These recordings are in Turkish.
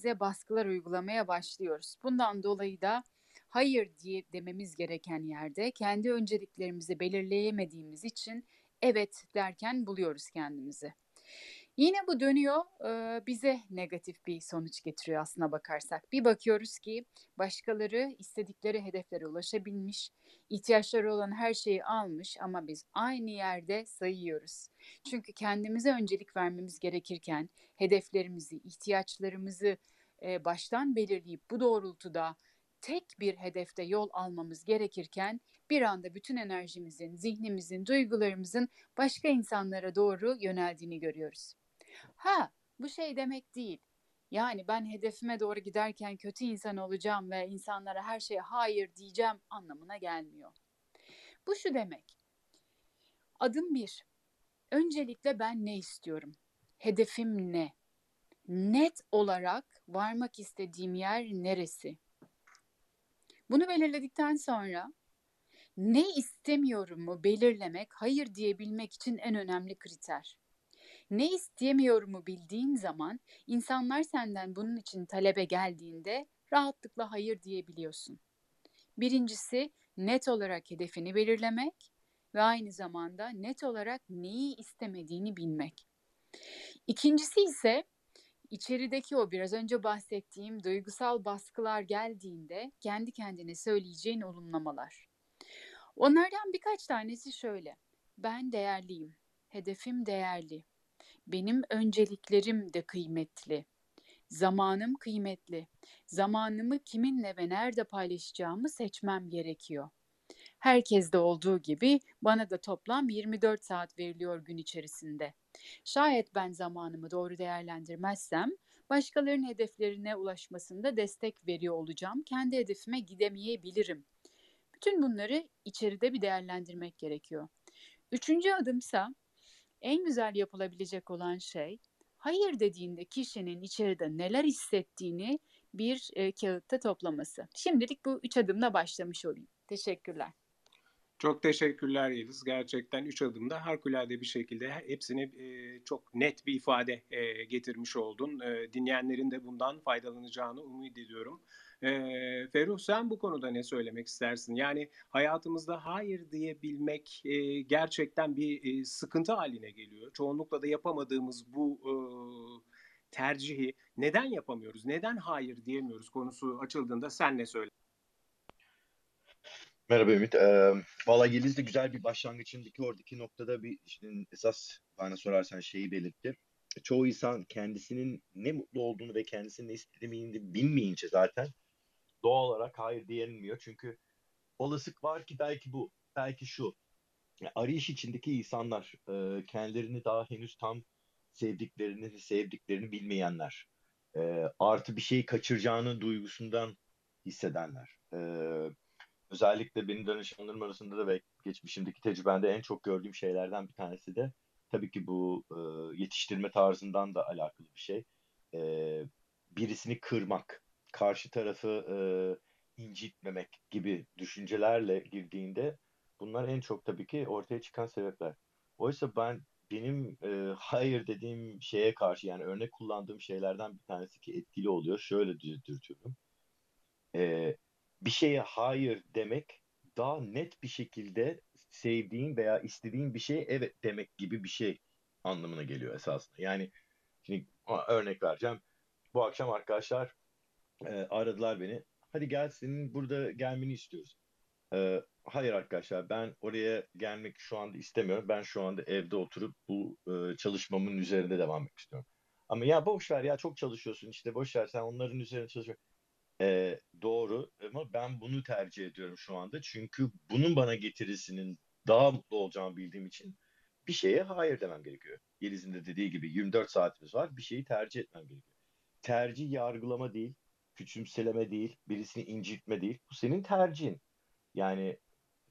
kendimize baskılar uygulamaya başlıyoruz. Bundan dolayı da hayır diye dememiz gereken yerde kendi önceliklerimizi belirleyemediğimiz için evet derken buluyoruz kendimizi. Yine bu dönüyor bize negatif bir sonuç getiriyor aslına bakarsak. Bir bakıyoruz ki başkaları istedikleri hedeflere ulaşabilmiş, ihtiyaçları olan her şeyi almış ama biz aynı yerde sayıyoruz. Çünkü kendimize öncelik vermemiz gerekirken hedeflerimizi, ihtiyaçlarımızı baştan belirleyip bu doğrultuda tek bir hedefte yol almamız gerekirken bir anda bütün enerjimizin, zihnimizin, duygularımızın başka insanlara doğru yöneldiğini görüyoruz. Ha, bu şey demek değil. Yani ben hedefime doğru giderken kötü insan olacağım ve insanlara her şeye hayır diyeceğim anlamına gelmiyor. Bu şu demek. Adım bir. Öncelikle ben ne istiyorum? Hedefim ne? Net olarak varmak istediğim yer neresi? Bunu belirledikten sonra ne istemiyorumu belirlemek hayır diyebilmek için en önemli kriter. Ne istemiyorumu bildiğin zaman insanlar senden bunun için talebe geldiğinde rahatlıkla hayır diyebiliyorsun. Birincisi net olarak hedefini belirlemek ve aynı zamanda net olarak neyi istemediğini bilmek. İkincisi ise içerideki o biraz önce bahsettiğim duygusal baskılar geldiğinde kendi kendine söyleyeceğin olumlamalar. Onlardan birkaç tanesi şöyle. Ben değerliyim. Hedefim değerli. Benim önceliklerim de kıymetli. Zamanım kıymetli. Zamanımı kiminle ve nerede paylaşacağımı seçmem gerekiyor. Herkeste olduğu gibi bana da toplam 24 saat veriliyor gün içerisinde. Şayet ben zamanımı doğru değerlendirmezsem başkalarının hedeflerine ulaşmasında destek veriyor olacağım. Kendi hedefime gidemeyebilirim. Bütün bunları içeride bir değerlendirmek gerekiyor. Üçüncü adımsa en güzel yapılabilecek olan şey hayır dediğinde kişinin içeride neler hissettiğini bir e, kağıtta toplaması. Şimdilik bu üç adımla başlamış olayım. Teşekkürler. Çok teşekkürler Yeliz. Gerçekten üç adımda harikulade bir şekilde hepsini e, çok net bir ifade e, getirmiş oldun. E, dinleyenlerin de bundan faydalanacağını umut ediyorum. E, Ferruh sen bu konuda ne söylemek istersin? Yani hayatımızda hayır diyebilmek e, gerçekten bir e, sıkıntı haline geliyor. Çoğunlukla da yapamadığımız bu e, tercihi neden yapamıyoruz? Neden hayır diyemiyoruz konusu açıldığında sen ne söyle? Merhaba Ümit. Ee, Valla Yeliz de güzel bir başlangıçındaki oradaki noktada bir işte esas bana sorarsan şeyi belirtti. Çoğu insan kendisinin ne mutlu olduğunu ve kendisinin ne istediğini bilmeyince zaten doğal olarak hayır diyemiyor. Çünkü olasılık var ki belki bu, belki şu. Arayış içindeki insanlar, e, kendilerini daha henüz tam sevdiklerini, sevdiklerini bilmeyenler, e, artı bir şeyi kaçıracağını duygusundan hissedenler. E, özellikle benim danışanlarım arasında da ve geçmişimdeki tecrübemde en çok gördüğüm şeylerden bir tanesi de tabii ki bu e, yetiştirme tarzından da alakalı bir şey. E, birisini kırmak, karşı tarafı e, incitmemek gibi düşüncelerle girdiğinde bunlar en çok tabii ki ortaya çıkan sebepler. Oysa ben benim e, hayır dediğim şeye karşı yani örnek kullandığım şeylerden bir tanesi ki etkili oluyor. Şöyle dürtüyorum. E, bir şeye hayır demek daha net bir şekilde sevdiğin veya istediğin bir şeye evet demek gibi bir şey anlamına geliyor esasında. Yani şimdi örnek vereceğim. Bu akşam arkadaşlar e, aradılar beni. Hadi gel senin burada gelmeni istiyoruz. E, hayır arkadaşlar ben oraya gelmek şu anda istemiyorum. Ben şu anda evde oturup bu e, çalışmamın üzerinde devam etmek istiyorum. Ama ya boş ver ya çok çalışıyorsun işte boş ver sen onların üzerine çalışıyorsun. E, doğru ama ben bunu tercih ediyorum şu anda. Çünkü bunun bana getirisinin daha mutlu olacağımı bildiğim için bir şeye hayır demem gerekiyor. Yeliz'in de dediği gibi 24 saatimiz var. Bir şeyi tercih etmem gerekiyor. Tercih yargılama değil, küçümseleme değil, birisini incitme değil. Bu senin tercihin. Yani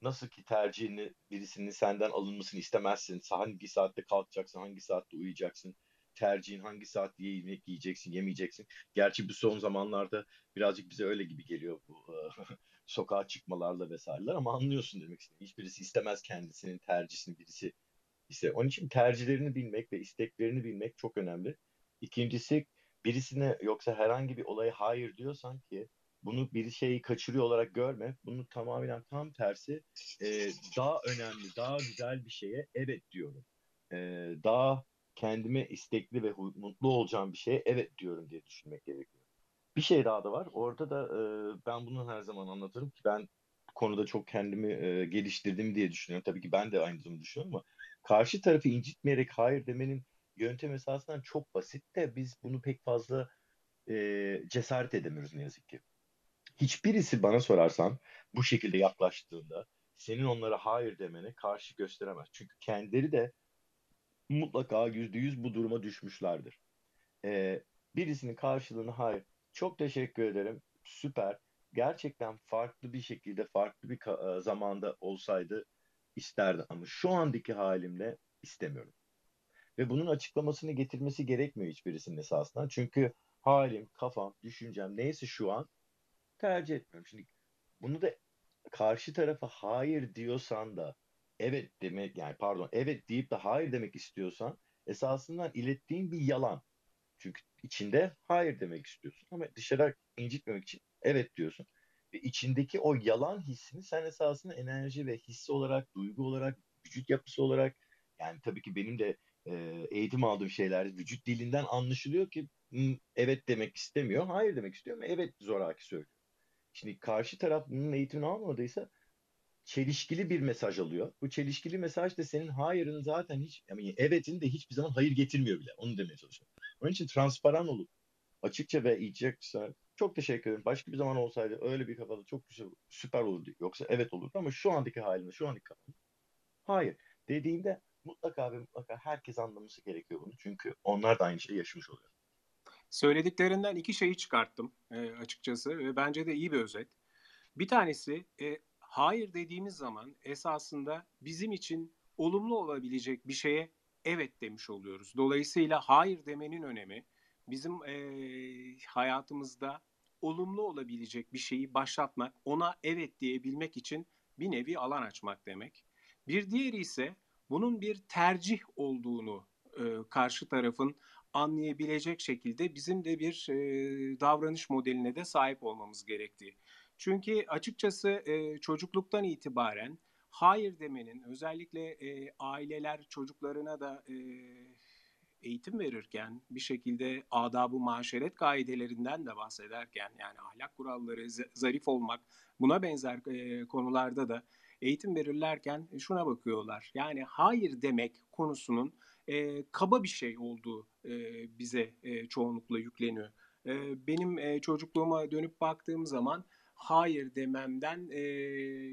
nasıl ki tercihini birisinin senden alınmasını istemezsin. Hangi saatte kalkacaksın, hangi saatte uyuyacaksın tercihin hangi saatte yemek yiyeceksin, yemeyeceksin. Gerçi bu son zamanlarda birazcık bize öyle gibi geliyor bu sokağa çıkmalarla vesaireler ama anlıyorsun demek istedim. Hiçbirisi istemez kendisinin tercihini birisi ise. Onun için tercihlerini bilmek ve isteklerini bilmek çok önemli. İkincisi birisine yoksa herhangi bir olaya hayır diyorsan ki bunu bir şeyi kaçırıyor olarak görme. Bunu tamamen tam tersi e, daha önemli, daha güzel bir şeye evet diyorum. E, daha kendime istekli ve mutlu olacağım bir şeye evet diyorum diye düşünmek gerekiyor. Bir şey daha da var. Orada da e, ben bunu her zaman anlatırım ki ben konuda çok kendimi e, geliştirdim diye düşünüyorum. Tabii ki ben de aynı zamanda düşünüyorum ama karşı tarafı incitmeyerek hayır demenin yöntem esasından çok basit de biz bunu pek fazla e, cesaret edemiyoruz ne yazık ki. Hiçbirisi bana sorarsan bu şekilde yaklaştığında senin onlara hayır demene karşı gösteremez. Çünkü kendileri de mutlaka yüzde yüz bu duruma düşmüşlerdir. Ee, birisinin karşılığını hayır, çok teşekkür ederim, süper, gerçekten farklı bir şekilde, farklı bir e, zamanda olsaydı isterdi ama şu andaki halimle istemiyorum. Ve bunun açıklamasını getirmesi gerekmiyor hiçbirisinin esasından. Çünkü halim, kafam, düşüncem neyse şu an tercih etmiyorum. Şimdi bunu da karşı tarafa hayır diyorsan da evet demek yani pardon evet deyip de hayır demek istiyorsan esasından ilettiğin bir yalan. Çünkü içinde hayır demek istiyorsun ama dışarı incitmemek için evet diyorsun. Ve içindeki o yalan hissini sen esasında enerji ve hissi olarak, duygu olarak, vücut yapısı olarak yani tabii ki benim de e, eğitim aldığım şeyler vücut dilinden anlaşılıyor ki evet demek istemiyor, hayır demek istiyor ama evet zoraki söylüyor. Şimdi karşı taraf bunun eğitimini almadıysa çelişkili bir mesaj alıyor. Bu çelişkili mesaj da senin hayırın zaten hiç yani evetin de hiçbir zaman hayır getirmiyor bile. Onu demeye çalışıyorum. Onun için transparan olup açıkça ve iyicekse çok teşekkür ederim. Başka bir zaman olsaydı öyle bir kafada çok güzel, süper olurdu. Yoksa evet olurdu ama şu andaki halinde, şu andaki kafada hayır dediğinde mutlaka ve mutlaka herkes anlaması gerekiyor bunu. Çünkü onlar da aynı şeyi yaşamış oluyor. Söylediklerinden iki şeyi çıkarttım e, açıkçası ve bence de iyi bir özet. Bir tanesi e, hayır dediğimiz zaman esasında bizim için olumlu olabilecek bir şeye evet demiş oluyoruz. Dolayısıyla hayır demenin önemi bizim e, hayatımızda olumlu olabilecek bir şeyi başlatmak, ona evet diyebilmek için bir nevi alan açmak demek. Bir diğeri ise bunun bir tercih olduğunu e, karşı tarafın anlayabilecek şekilde bizim de bir e, davranış modeline de sahip olmamız gerektiği. Çünkü açıkçası e, çocukluktan itibaren hayır demenin özellikle e, aileler çocuklarına da e, eğitim verirken bir şekilde adab-ı maşeret kaidelerinden de bahsederken yani ahlak kuralları, zarif olmak buna benzer e, konularda da eğitim verirlerken şuna bakıyorlar. Yani hayır demek konusunun e, kaba bir şey olduğu e, bize e, çoğunlukla yükleniyor. E, benim e, çocukluğuma dönüp baktığım zaman hayır dememden e,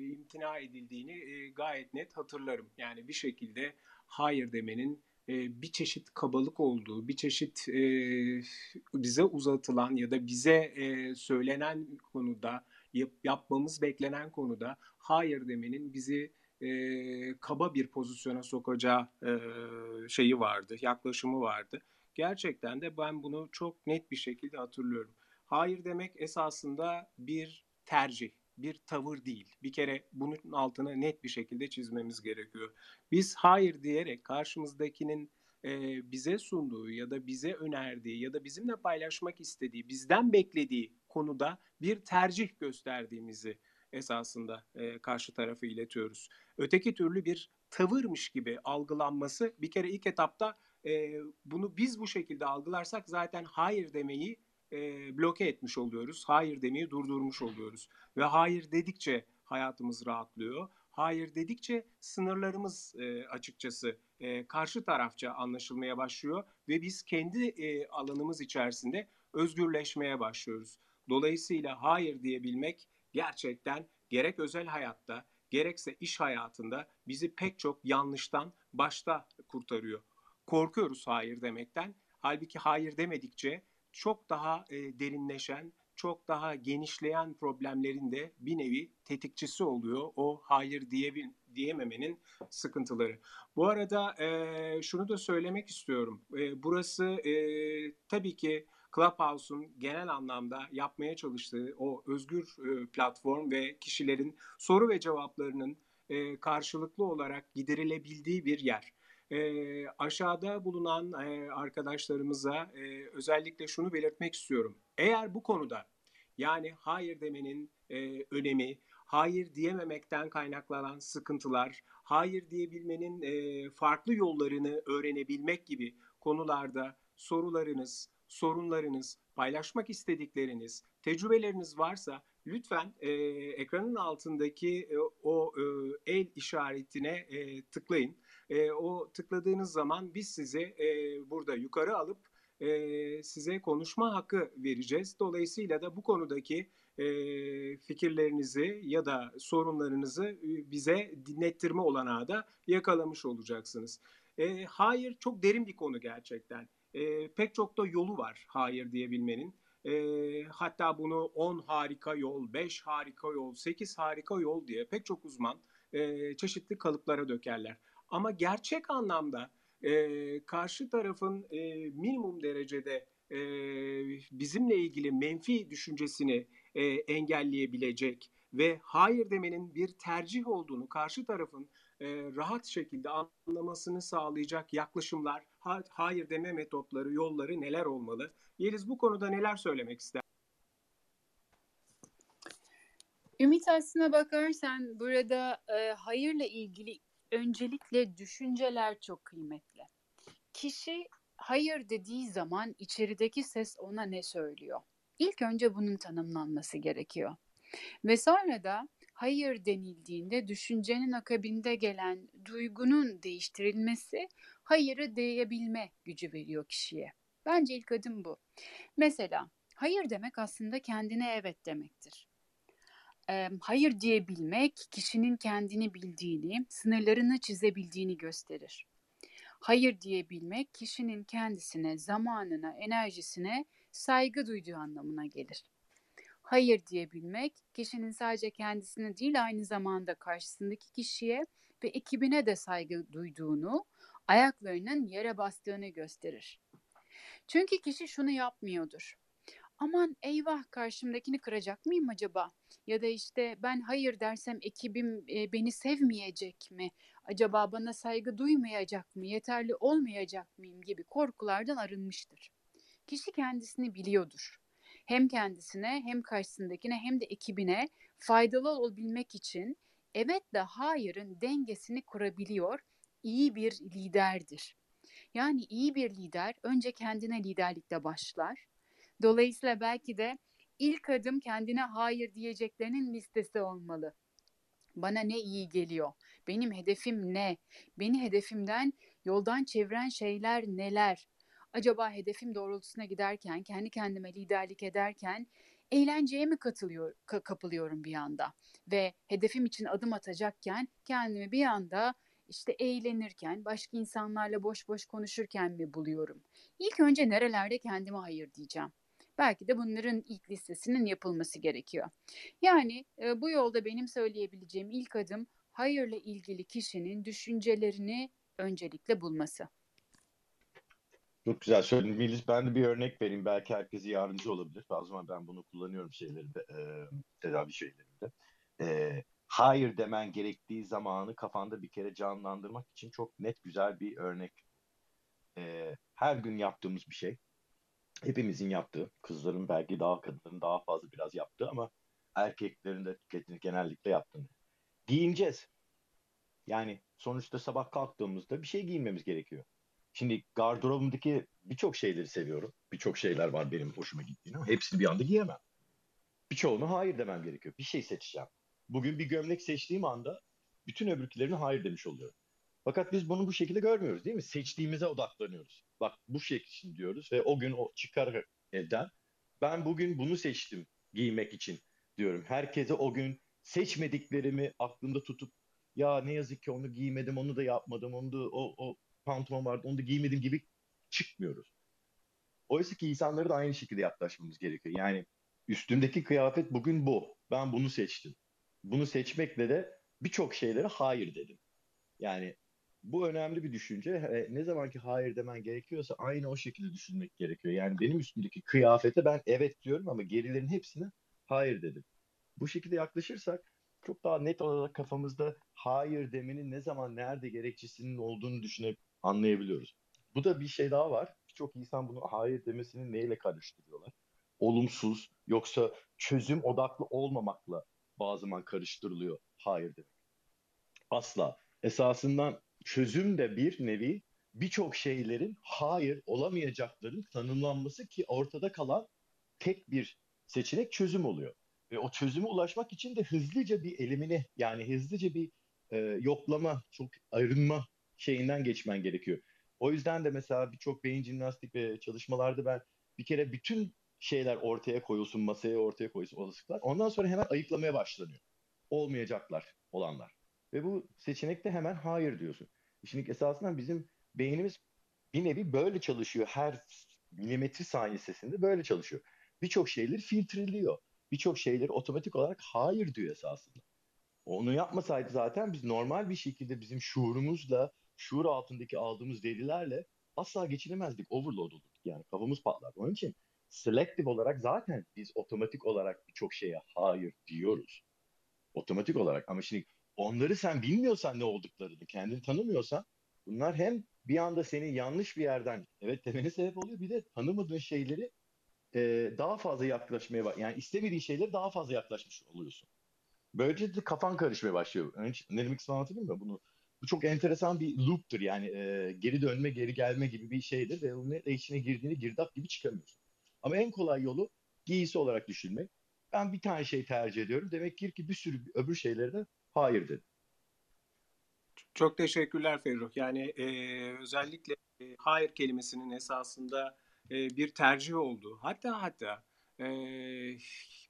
imtina edildiğini e, gayet net hatırlarım. Yani bir şekilde hayır demenin e, bir çeşit kabalık olduğu, bir çeşit e, bize uzatılan ya da bize e, söylenen konuda, yap, yapmamız beklenen konuda hayır demenin bizi e, kaba bir pozisyona sokacağı e, şeyi vardı, yaklaşımı vardı. Gerçekten de ben bunu çok net bir şekilde hatırlıyorum. Hayır demek esasında bir tercih, bir tavır değil. Bir kere bunun altını net bir şekilde çizmemiz gerekiyor. Biz hayır diyerek karşımızdakinin e, bize sunduğu ya da bize önerdiği ya da bizimle paylaşmak istediği, bizden beklediği konuda bir tercih gösterdiğimizi esasında e, karşı tarafı iletiyoruz. Öteki türlü bir tavırmış gibi algılanması bir kere ilk etapta e, bunu biz bu şekilde algılarsak zaten hayır demeyi e, bloke etmiş oluyoruz. Hayır demeyi durdurmuş oluyoruz. Ve hayır dedikçe hayatımız rahatlıyor. Hayır dedikçe sınırlarımız e, açıkçası e, karşı tarafça anlaşılmaya başlıyor ve biz kendi e, alanımız içerisinde özgürleşmeye başlıyoruz. Dolayısıyla hayır diyebilmek gerçekten gerek özel hayatta gerekse iş hayatında bizi pek çok yanlıştan başta kurtarıyor. Korkuyoruz hayır demekten. Halbuki hayır demedikçe çok daha e, derinleşen, çok daha genişleyen problemlerin de bir nevi tetikçisi oluyor. O hayır diyebil diyememenin sıkıntıları. Bu arada e, şunu da söylemek istiyorum. E, burası e, tabii ki Clubhouse'un genel anlamda yapmaya çalıştığı o özgür e, platform ve kişilerin soru ve cevaplarının e, karşılıklı olarak giderilebildiği bir yer. E, aşağıda bulunan e, arkadaşlarımıza e, özellikle şunu belirtmek istiyorum. Eğer bu konuda yani hayır demenin e, önemi, hayır diyememekten kaynaklanan sıkıntılar, hayır diyebilmenin e, farklı yollarını öğrenebilmek gibi konularda sorularınız, sorunlarınız, paylaşmak istedikleriniz, tecrübeleriniz varsa lütfen e, ekranın altındaki e, o e, el işaretine e, tıklayın. E, o tıkladığınız zaman biz sizi e, burada yukarı alıp e, size konuşma hakkı vereceğiz. Dolayısıyla da bu konudaki e, fikirlerinizi ya da sorunlarınızı bize dinlettirme olanağı da yakalamış olacaksınız. E, hayır çok derin bir konu gerçekten. E, pek çok da yolu var hayır diyebilmenin. E, hatta bunu 10 harika yol, 5 harika yol, 8 harika yol diye pek çok uzman e, çeşitli kalıplara dökerler. Ama gerçek anlamda e, karşı tarafın e, minimum derecede e, bizimle ilgili menfi düşüncesini e, engelleyebilecek ve hayır demenin bir tercih olduğunu karşı tarafın e, rahat şekilde anlamasını sağlayacak yaklaşımlar, ha, hayır deme metotları, yolları neler olmalı? Yeliz bu konuda neler söylemek ister? Ümit aslına bakarsan burada e, hayırla ilgili öncelikle düşünceler çok kıymetli. Kişi hayır dediği zaman içerideki ses ona ne söylüyor? İlk önce bunun tanımlanması gerekiyor. Ve sonra da hayır denildiğinde düşüncenin akabinde gelen duygunun değiştirilmesi hayırı diyebilme gücü veriyor kişiye. Bence ilk adım bu. Mesela hayır demek aslında kendine evet demektir. E, hayır diyebilmek kişinin kendini bildiğini, sınırlarını çizebildiğini gösterir. Hayır diyebilmek kişinin kendisine, zamanına, enerjisine saygı duyduğu anlamına gelir. Hayır diyebilmek kişinin sadece kendisine değil aynı zamanda karşısındaki kişiye ve ekibine de saygı duyduğunu, ayaklarının yere bastığını gösterir. Çünkü kişi şunu yapmıyordur. Aman eyvah karşımdakini kıracak mıyım acaba? Ya da işte ben hayır dersem ekibim e, beni sevmeyecek mi? Acaba bana saygı duymayacak mı? Yeterli olmayacak mıyım gibi korkulardan arınmıştır. Kişi kendisini biliyordur. Hem kendisine hem karşısındakine hem de ekibine faydalı olabilmek için evet de hayırın dengesini kurabiliyor, iyi bir liderdir. Yani iyi bir lider önce kendine liderlikte başlar. Dolayısıyla belki de ilk adım kendine hayır diyeceklerinin listesi olmalı. Bana ne iyi geliyor? Benim hedefim ne? Beni hedefimden yoldan çeviren şeyler neler? Acaba hedefim doğrultusuna giderken, kendi kendime liderlik ederken eğlenceye mi katılıyor, ka- kapılıyorum bir anda? Ve hedefim için adım atacakken kendimi bir anda işte eğlenirken, başka insanlarla boş boş konuşurken mi buluyorum? İlk önce nerelerde kendime hayır diyeceğim? Belki de bunların ilk listesinin yapılması gerekiyor. Yani e, bu yolda benim söyleyebileceğim ilk adım hayırla ilgili kişinin düşüncelerini öncelikle bulması. Çok güzel söyledin Melis. Ben de bir örnek vereyim. Belki herkese yardımcı olabilir. Zaman ben bunu kullanıyorum şeylerinde, e, tedavi şeylerinde. E, hayır demen gerektiği zamanı kafanda bir kere canlandırmak için çok net güzel bir örnek. E, her gün yaptığımız bir şey. Hepimizin yaptığı, kızların belki daha kadınların daha fazla biraz yaptığı ama erkeklerin de genellikle yaptığını. Giyineceğiz. Yani sonuçta sabah kalktığımızda bir şey giyinmemiz gerekiyor. Şimdi gardırobumdaki birçok şeyleri seviyorum. Birçok şeyler var benim hoşuma gittiğini ama hepsini bir anda giyemem. Birçoğuna hayır demem gerekiyor. Bir şey seçeceğim. Bugün bir gömlek seçtiğim anda bütün öbürkilerine hayır demiş oluyorum. Fakat biz bunu bu şekilde görmüyoruz değil mi? Seçtiğimize odaklanıyoruz. Bak bu şekil diyoruz ve o gün o çıkar evden ben bugün bunu seçtim giymek için diyorum. Herkese o gün seçmediklerimi aklımda tutup ya ne yazık ki onu giymedim, onu da yapmadım, onu da o, o pantolon vardı, onu da giymedim gibi çıkmıyoruz. Oysa ki insanlara da aynı şekilde yaklaşmamız gerekiyor. Yani üstümdeki kıyafet bugün bu. Ben bunu seçtim. Bunu seçmekle de birçok şeylere hayır dedim. Yani bu önemli bir düşünce. Ne zaman ki hayır demen gerekiyorsa aynı o şekilde düşünmek gerekiyor. Yani benim üstümdeki kıyafete ben evet diyorum ama gerilerin hepsine hayır dedim. Bu şekilde yaklaşırsak çok daha net olarak kafamızda hayır demenin ne zaman nerede gerekçesinin olduğunu düşünüp anlayabiliyoruz. Bu da bir şey daha var. Birçok insan bunu hayır demesini neyle karıştırıyorlar? Olumsuz yoksa çözüm odaklı olmamakla bazı zaman karıştırılıyor hayır demek. Asla. Esasından çözüm de bir nevi birçok şeylerin hayır olamayacakların tanımlanması ki ortada kalan tek bir seçenek çözüm oluyor. Ve o çözüme ulaşmak için de hızlıca bir elimine yani hızlıca bir e, yoklama, çok arınma şeyinden geçmen gerekiyor. O yüzden de mesela birçok beyin jimnastik ve çalışmalarda ben bir kere bütün şeyler ortaya koyulsun, masaya ortaya koyulsun olasılıklar. Ondan sonra hemen ayıklamaya başlanıyor. Olmayacaklar olanlar. Ve bu seçenekte hemen hayır diyorsun. Şimdi esasında bizim beynimiz bir nevi böyle çalışıyor. Her milimetre saniyesinde böyle çalışıyor. Birçok şeyleri filtreliyor. Birçok şeyleri otomatik olarak hayır diyor esasında. Onu yapmasaydı zaten biz normal bir şekilde bizim şuurumuzla, şuur altındaki aldığımız verilerle asla geçinemezdik. Overload olurduk yani kafamız patlardı. Onun için selective olarak zaten biz otomatik olarak birçok şeye hayır diyoruz. Otomatik olarak ama şimdi onları sen bilmiyorsan ne olduklarını, kendini tanımıyorsan bunlar hem bir anda seni yanlış bir yerden evet demene sebep oluyor bir de tanımadığın şeyleri e, daha fazla yaklaşmaya bak yani istemediğin şeyleri daha fazla yaklaşmış oluyorsun. Böylece de kafan karışmaya başlıyor. Ne demek istediğimi anlatabiliyor muyum? Bunu bu çok enteresan bir loop'tur yani e, geri dönme geri gelme gibi bir şeydir ve onun içine girdiğini girdap gibi çıkamıyorsun. Ama en kolay yolu giysi olarak düşünmek. Ben bir tane şey tercih ediyorum. Demek ki bir sürü öbür şeylere de hayır dedim. Çok teşekkürler Ferruh. Yani e, özellikle e, hayır kelimesinin esasında e, bir tercih olduğu. Hatta hatta e,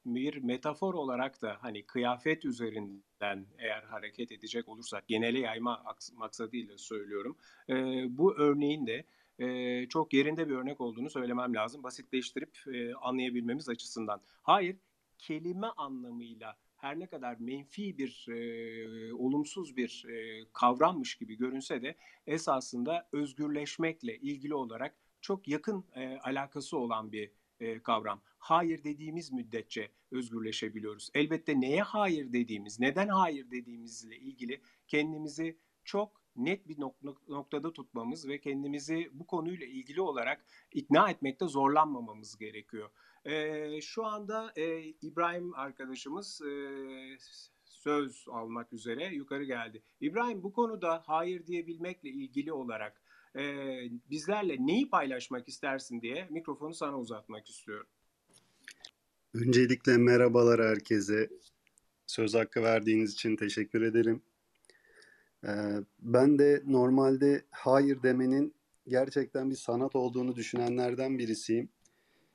bir metafor olarak da hani kıyafet üzerinden eğer hareket edecek olursak genele yayma maksadıyla söylüyorum. E, bu örneğin de e, çok yerinde bir örnek olduğunu söylemem lazım. Basitleştirip e, anlayabilmemiz açısından. Hayır, kelime anlamıyla her ne kadar menfi bir, e, olumsuz bir e, kavrammış gibi görünse de esasında özgürleşmekle ilgili olarak çok yakın e, alakası olan bir e, kavram. Hayır dediğimiz müddetçe özgürleşebiliyoruz. Elbette neye hayır dediğimiz, neden hayır dediğimizle ilgili kendimizi çok net bir noktada tutmamız ve kendimizi bu konuyla ilgili olarak ikna etmekte zorlanmamamız gerekiyor. E, şu anda e, İbrahim arkadaşımız e, söz almak üzere yukarı geldi. İbrahim bu konuda hayır diyebilmekle ilgili olarak e, bizlerle neyi paylaşmak istersin diye mikrofonu sana uzatmak istiyorum. Öncelikle merhabalar herkese. Söz hakkı verdiğiniz için teşekkür ederim. Ben de normalde hayır demenin gerçekten bir sanat olduğunu düşünenlerden birisiyim.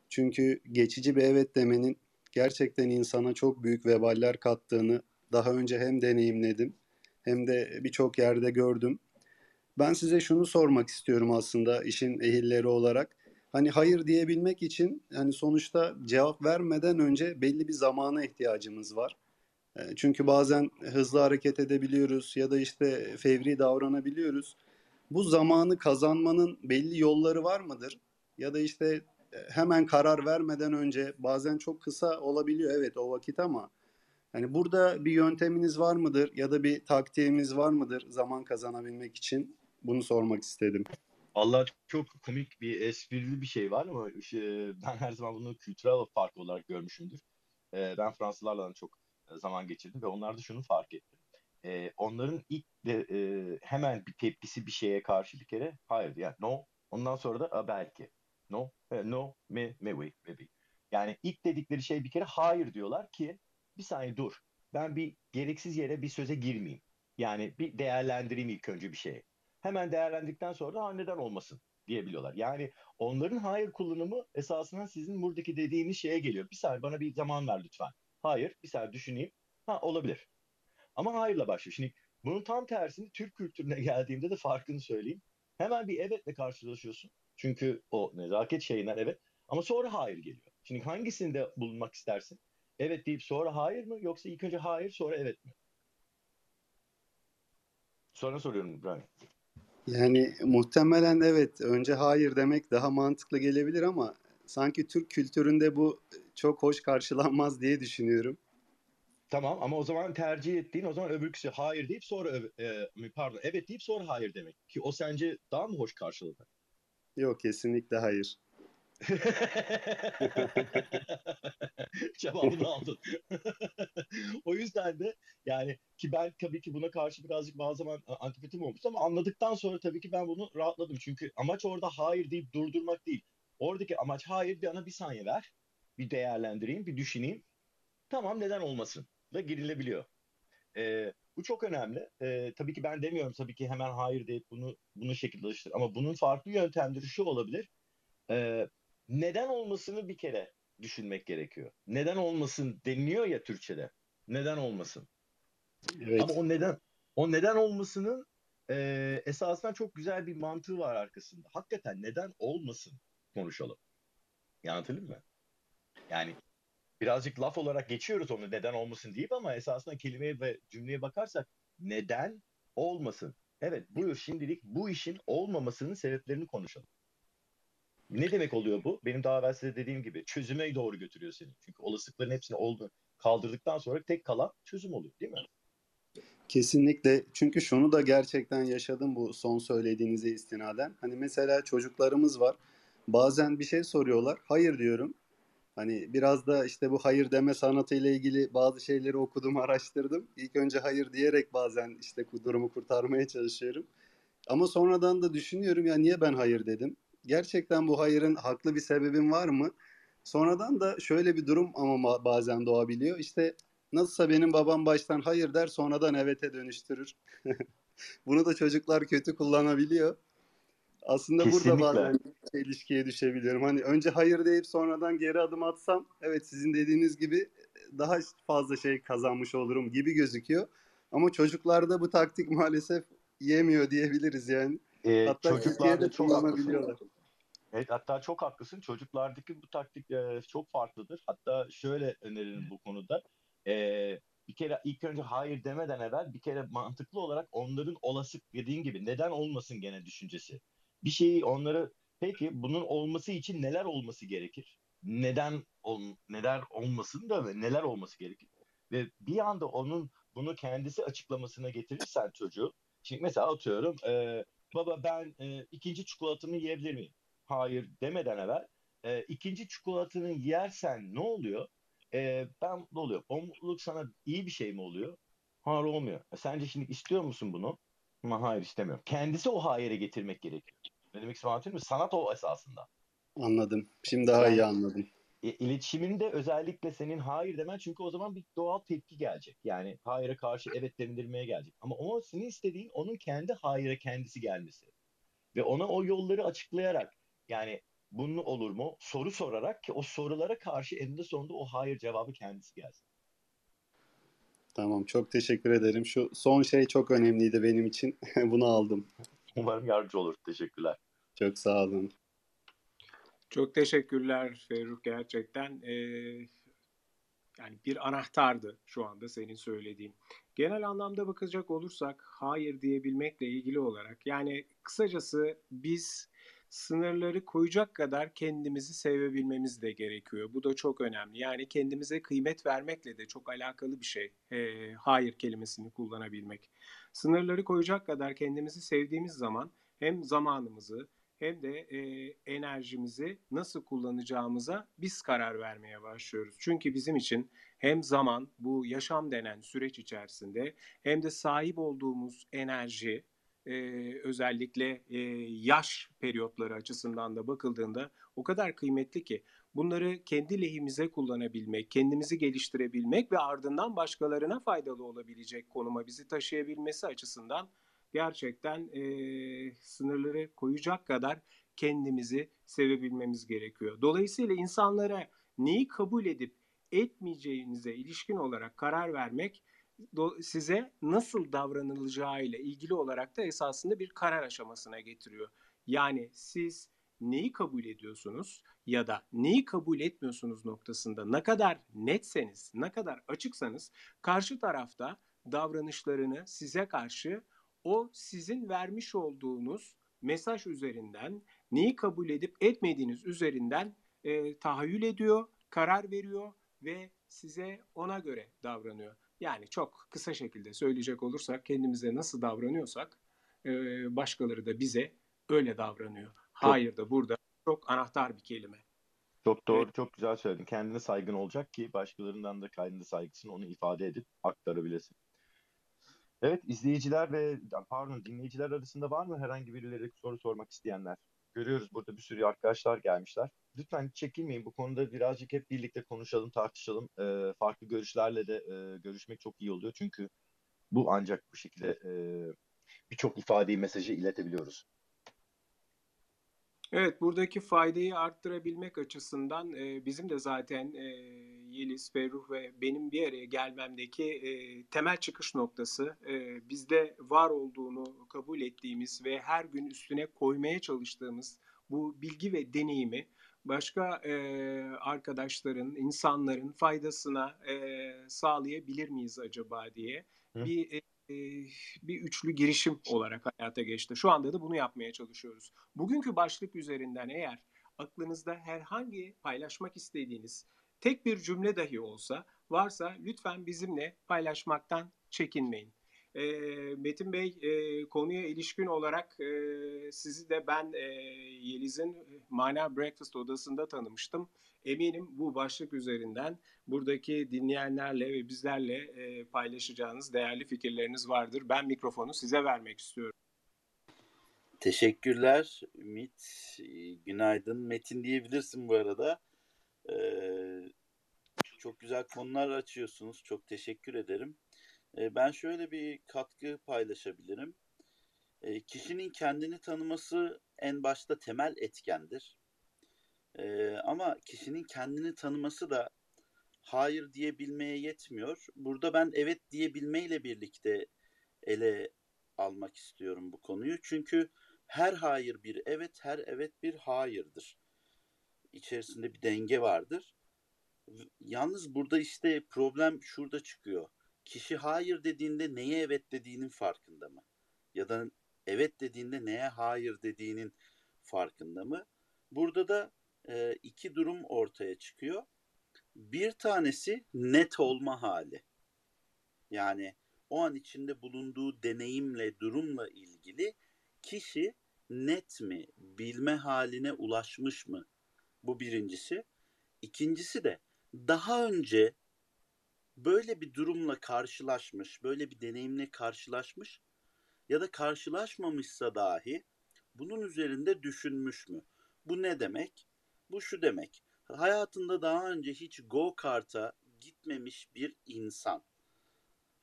Çünkü geçici bir evet demenin gerçekten insana çok büyük veballer kattığını daha önce hem deneyimledim hem de birçok yerde gördüm. Ben size şunu sormak istiyorum aslında işin ehilleri olarak. Hani hayır diyebilmek için hani sonuçta cevap vermeden önce belli bir zamana ihtiyacımız var. Çünkü bazen hızlı hareket edebiliyoruz ya da işte fevri davranabiliyoruz. Bu zamanı kazanmanın belli yolları var mıdır? Ya da işte hemen karar vermeden önce bazen çok kısa olabiliyor evet o vakit ama yani burada bir yönteminiz var mıdır ya da bir taktiğimiz var mıdır zaman kazanabilmek için? Bunu sormak istedim. Allah çok komik bir esprili bir şey var ama ben her zaman bunu kültürel fark olarak görmüşümdür. Ben Fransızlarla çok zaman geçirdim ve onlarda şunu fark ettim. Onların ilk de hemen bir tepkisi bir şeye karşı bir kere hayır yani no. Ondan sonra da belki. No, no, me, we, maybe. Yani ilk dedikleri şey bir kere hayır diyorlar ki bir saniye dur. Ben bir gereksiz yere bir söze girmeyeyim. Yani bir değerlendireyim ilk önce bir şeye. Hemen değerlendirdikten sonra da neden olmasın diyebiliyorlar. Yani onların hayır kullanımı esasında sizin buradaki dediğiniz şeye geliyor. Bir saniye bana bir zaman ver lütfen. Hayır, bir saniye düşüneyim. Ha olabilir. Ama hayırla başlıyor. Şimdi bunun tam tersini Türk kültürüne geldiğimde de farkını söyleyeyim. Hemen bir evetle karşılaşıyorsun. Çünkü o nezaket şeyinden evet. Ama sonra hayır geliyor. Şimdi hangisinde bulunmak istersin? Evet deyip sonra hayır mı? Yoksa ilk önce hayır sonra evet mi? Sonra soruyorum İbrahim. Yani muhtemelen evet. Önce hayır demek daha mantıklı gelebilir ama sanki Türk kültüründe bu çok hoş karşılanmaz diye düşünüyorum. Tamam ama o zaman tercih ettiğin o zaman öbürküsü hayır deyip sonra e, pardon evet deyip sonra hayır demek. Ki o sence daha mı hoş karşılanır? Yok kesinlikle hayır. Cevabını aldın. o yüzden de yani ki ben tabii ki buna karşı birazcık bazı zaman antipatim olmuş ama anladıktan sonra tabii ki ben bunu rahatladım. Çünkü amaç orada hayır deyip durdurmak değil. Oradaki amaç hayır bana bir saniye ver. Bir değerlendireyim, bir düşüneyim. Tamam neden olmasın? Da girilebiliyor. Ee, bu çok önemli. Ee, tabii ki ben demiyorum tabii ki hemen hayır deyip bunu bunu şekilde alıştır. Ama bunun farklı yöntemleri şu olabilir. Ee, neden olmasını bir kere düşünmek gerekiyor. Neden olmasın deniliyor ya Türkçe'de. Neden olmasın? Evet. Ama o neden o neden olmasının e, esasında çok güzel bir mantığı var arkasında. Hakikaten neden olmasın konuşalım. Anlatabildim mi? Yani birazcık laf olarak geçiyoruz onu neden olmasın deyip ama esasında kelimeye ve cümleye bakarsak neden olmasın? Evet buyur şimdilik bu işin olmamasının sebeplerini konuşalım. Ne demek oluyor bu? Benim daha evvel size dediğim gibi çözüme doğru götürüyor seni. Çünkü olasılıkların hepsini oldu kaldırdıktan sonra tek kalan çözüm oluyor değil mi? Kesinlikle. Çünkü şunu da gerçekten yaşadım bu son söylediğinize istinaden. Hani mesela çocuklarımız var. Bazen bir şey soruyorlar. Hayır diyorum. Hani biraz da işte bu hayır deme sanatıyla ilgili bazı şeyleri okudum, araştırdım. İlk önce hayır diyerek bazen işte durumu kurtarmaya çalışıyorum. Ama sonradan da düşünüyorum ya niye ben hayır dedim? Gerçekten bu hayırın haklı bir sebebin var mı? Sonradan da şöyle bir durum ama ma- bazen doğabiliyor. İşte nasılsa benim babam baştan hayır der sonradan evete dönüştürür. Bunu da çocuklar kötü kullanabiliyor. Aslında burada Kesinlikle. bazen ilişkiye düşebiliyorum. Hani önce hayır deyip sonradan geri adım atsam evet sizin dediğiniz gibi daha fazla şey kazanmış olurum gibi gözüküyor. Ama çocuklarda bu taktik maalesef yemiyor diyebiliriz yani. Ee, Hatta çocuklarda Türkiye'de çok haklısın. Evet hatta çok haklısın. Çocuklardaki bu taktik e, çok farklıdır. Hatta şöyle öneririm bu konuda. E, bir kere ilk önce hayır demeden evvel bir kere mantıklı olarak onların olası dediğin gibi neden olmasın gene düşüncesi. Bir şeyi onları peki bunun olması için neler olması gerekir? Neden ol, neler olmasın da neler olması gerekir? Ve bir anda onun bunu kendisi açıklamasına getirirsen çocuğu. Şimdi mesela atıyorum e, baba ben e, ikinci çikolatamı yiyebilir miyim? hayır demeden evvel e, ikinci çikolatanı yersen ne oluyor? E, ben mutlu oluyorum. O mutluluk sana iyi bir şey mi oluyor? Hayır olmuyor. E, sence şimdi istiyor musun bunu? Ama hayır istemiyorum. Kendisi o hayır'a getirmek gerekiyor. Ne demek anlatıyor muyum? Sanat o esasında. Anladım. Şimdi daha iyi Yani anladım. E, iletişiminde özellikle senin hayır demen çünkü o zaman bir doğal tepki gelecek. Yani hayır'a karşı evet denilmeye gelecek. Ama o senin istediğin onun kendi hayır'a kendisi gelmesi. Ve ona o yolları açıklayarak yani bunun olur mu? Soru sorarak ki o sorulara karşı eninde sonunda o hayır cevabı kendisi gelsin. Tamam çok teşekkür ederim. Şu son şey çok önemliydi benim için. Bunu aldım. Umarım yardımcı olur. Teşekkürler. Çok sağ olun. Çok teşekkürler Ferruh gerçekten. Ee, yani bir anahtardı şu anda senin söylediğin. Genel anlamda bakacak olursak hayır diyebilmekle ilgili olarak yani kısacası biz sınırları koyacak kadar kendimizi sevebilmemiz de gerekiyor. Bu da çok önemli. Yani kendimize kıymet vermekle de çok alakalı bir şey. Ee, hayır kelimesini kullanabilmek. Sınırları koyacak kadar kendimizi sevdiğimiz zaman hem zamanımızı hem de e, enerjimizi nasıl kullanacağımıza biz karar vermeye başlıyoruz. Çünkü bizim için hem zaman bu yaşam denen süreç içerisinde hem de sahip olduğumuz enerji e, özellikle e, yaş periyotları açısından da bakıldığında o kadar kıymetli ki bunları kendi lehimize kullanabilmek, kendimizi geliştirebilmek ve ardından başkalarına faydalı olabilecek konuma bizi taşıyabilmesi açısından gerçekten e, sınırları koyacak kadar kendimizi sevebilmemiz gerekiyor. Dolayısıyla insanlara neyi kabul edip etmeyeceğinize ilişkin olarak karar vermek size nasıl davranılacağıyla ilgili olarak da esasında bir karar aşamasına getiriyor. Yani siz neyi kabul ediyorsunuz ya da neyi kabul etmiyorsunuz noktasında ne kadar netseniz, ne kadar açıksanız karşı tarafta davranışlarını size karşı o sizin vermiş olduğunuz mesaj üzerinden neyi kabul edip etmediğiniz üzerinden e, tahayyül ediyor, karar veriyor ve size ona göre davranıyor. Yani çok kısa şekilde söyleyecek olursak kendimize nasıl davranıyorsak e, başkaları da bize öyle davranıyor. Hayır da burada çok anahtar bir kelime. Çok doğru, evet. çok güzel söyledin. Kendine saygın olacak ki başkalarından da kendine saygısını onu ifade edip aktarabilesin. Evet, izleyiciler ve pardon dinleyiciler arasında var mı herhangi birileri soru sormak isteyenler? Görüyoruz burada bir sürü arkadaşlar gelmişler. Lütfen çekinmeyin bu konuda birazcık hep birlikte konuşalım, tartışalım. E, farklı görüşlerle de e, görüşmek çok iyi oluyor. Çünkü bu ancak bu şekilde e, birçok ifadeyi, mesajı iletebiliyoruz. Evet, buradaki faydayı arttırabilmek açısından e, bizim de zaten e, Yeliz, Ferruh ve benim bir araya gelmemdeki e, temel çıkış noktası e, bizde var olduğunu kabul ettiğimiz ve her gün üstüne koymaya çalıştığımız bu bilgi ve deneyimi başka e, arkadaşların, insanların faydasına e, sağlayabilir miyiz acaba diye Hı. bir e, bir üçlü girişim olarak hayata geçti. Şu anda da bunu yapmaya çalışıyoruz. Bugünkü başlık üzerinden eğer aklınızda herhangi paylaşmak istediğiniz tek bir cümle dahi olsa varsa lütfen bizimle paylaşmaktan çekinmeyin. E, Metin Bey e, konuya ilişkin olarak e, sizi de ben e, Yeliz'in Mana Breakfast odasında tanımıştım. Eminim bu başlık üzerinden buradaki dinleyenlerle ve bizlerle e, paylaşacağınız değerli fikirleriniz vardır. Ben mikrofonu size vermek istiyorum. Teşekkürler Ümit. Günaydın. Metin diyebilirsin bu arada. Ee, çok güzel konular açıyorsunuz. Çok teşekkür ederim. Ee, ben şöyle bir katkı paylaşabilirim. Ee, kişinin kendini tanıması en başta temel etkendir. Ama kişinin kendini tanıması da hayır diyebilmeye yetmiyor. Burada ben evet diyebilmeyle birlikte ele almak istiyorum bu konuyu. Çünkü her hayır bir evet, her evet bir hayırdır. İçerisinde bir denge vardır. Yalnız burada işte problem şurada çıkıyor. Kişi hayır dediğinde neye evet dediğinin farkında mı? Ya da evet dediğinde neye hayır dediğinin farkında mı? Burada da e, iki durum ortaya çıkıyor. Bir tanesi net olma hali. Yani o an içinde bulunduğu deneyimle, durumla ilgili kişi net mi, bilme haline ulaşmış mı? Bu birincisi. İkincisi de daha önce böyle bir durumla karşılaşmış, böyle bir deneyimle karşılaşmış ya da karşılaşmamışsa dahi bunun üzerinde düşünmüş mü? Bu ne demek? Bu şu demek. Hayatında daha önce hiç go kart'a gitmemiş bir insan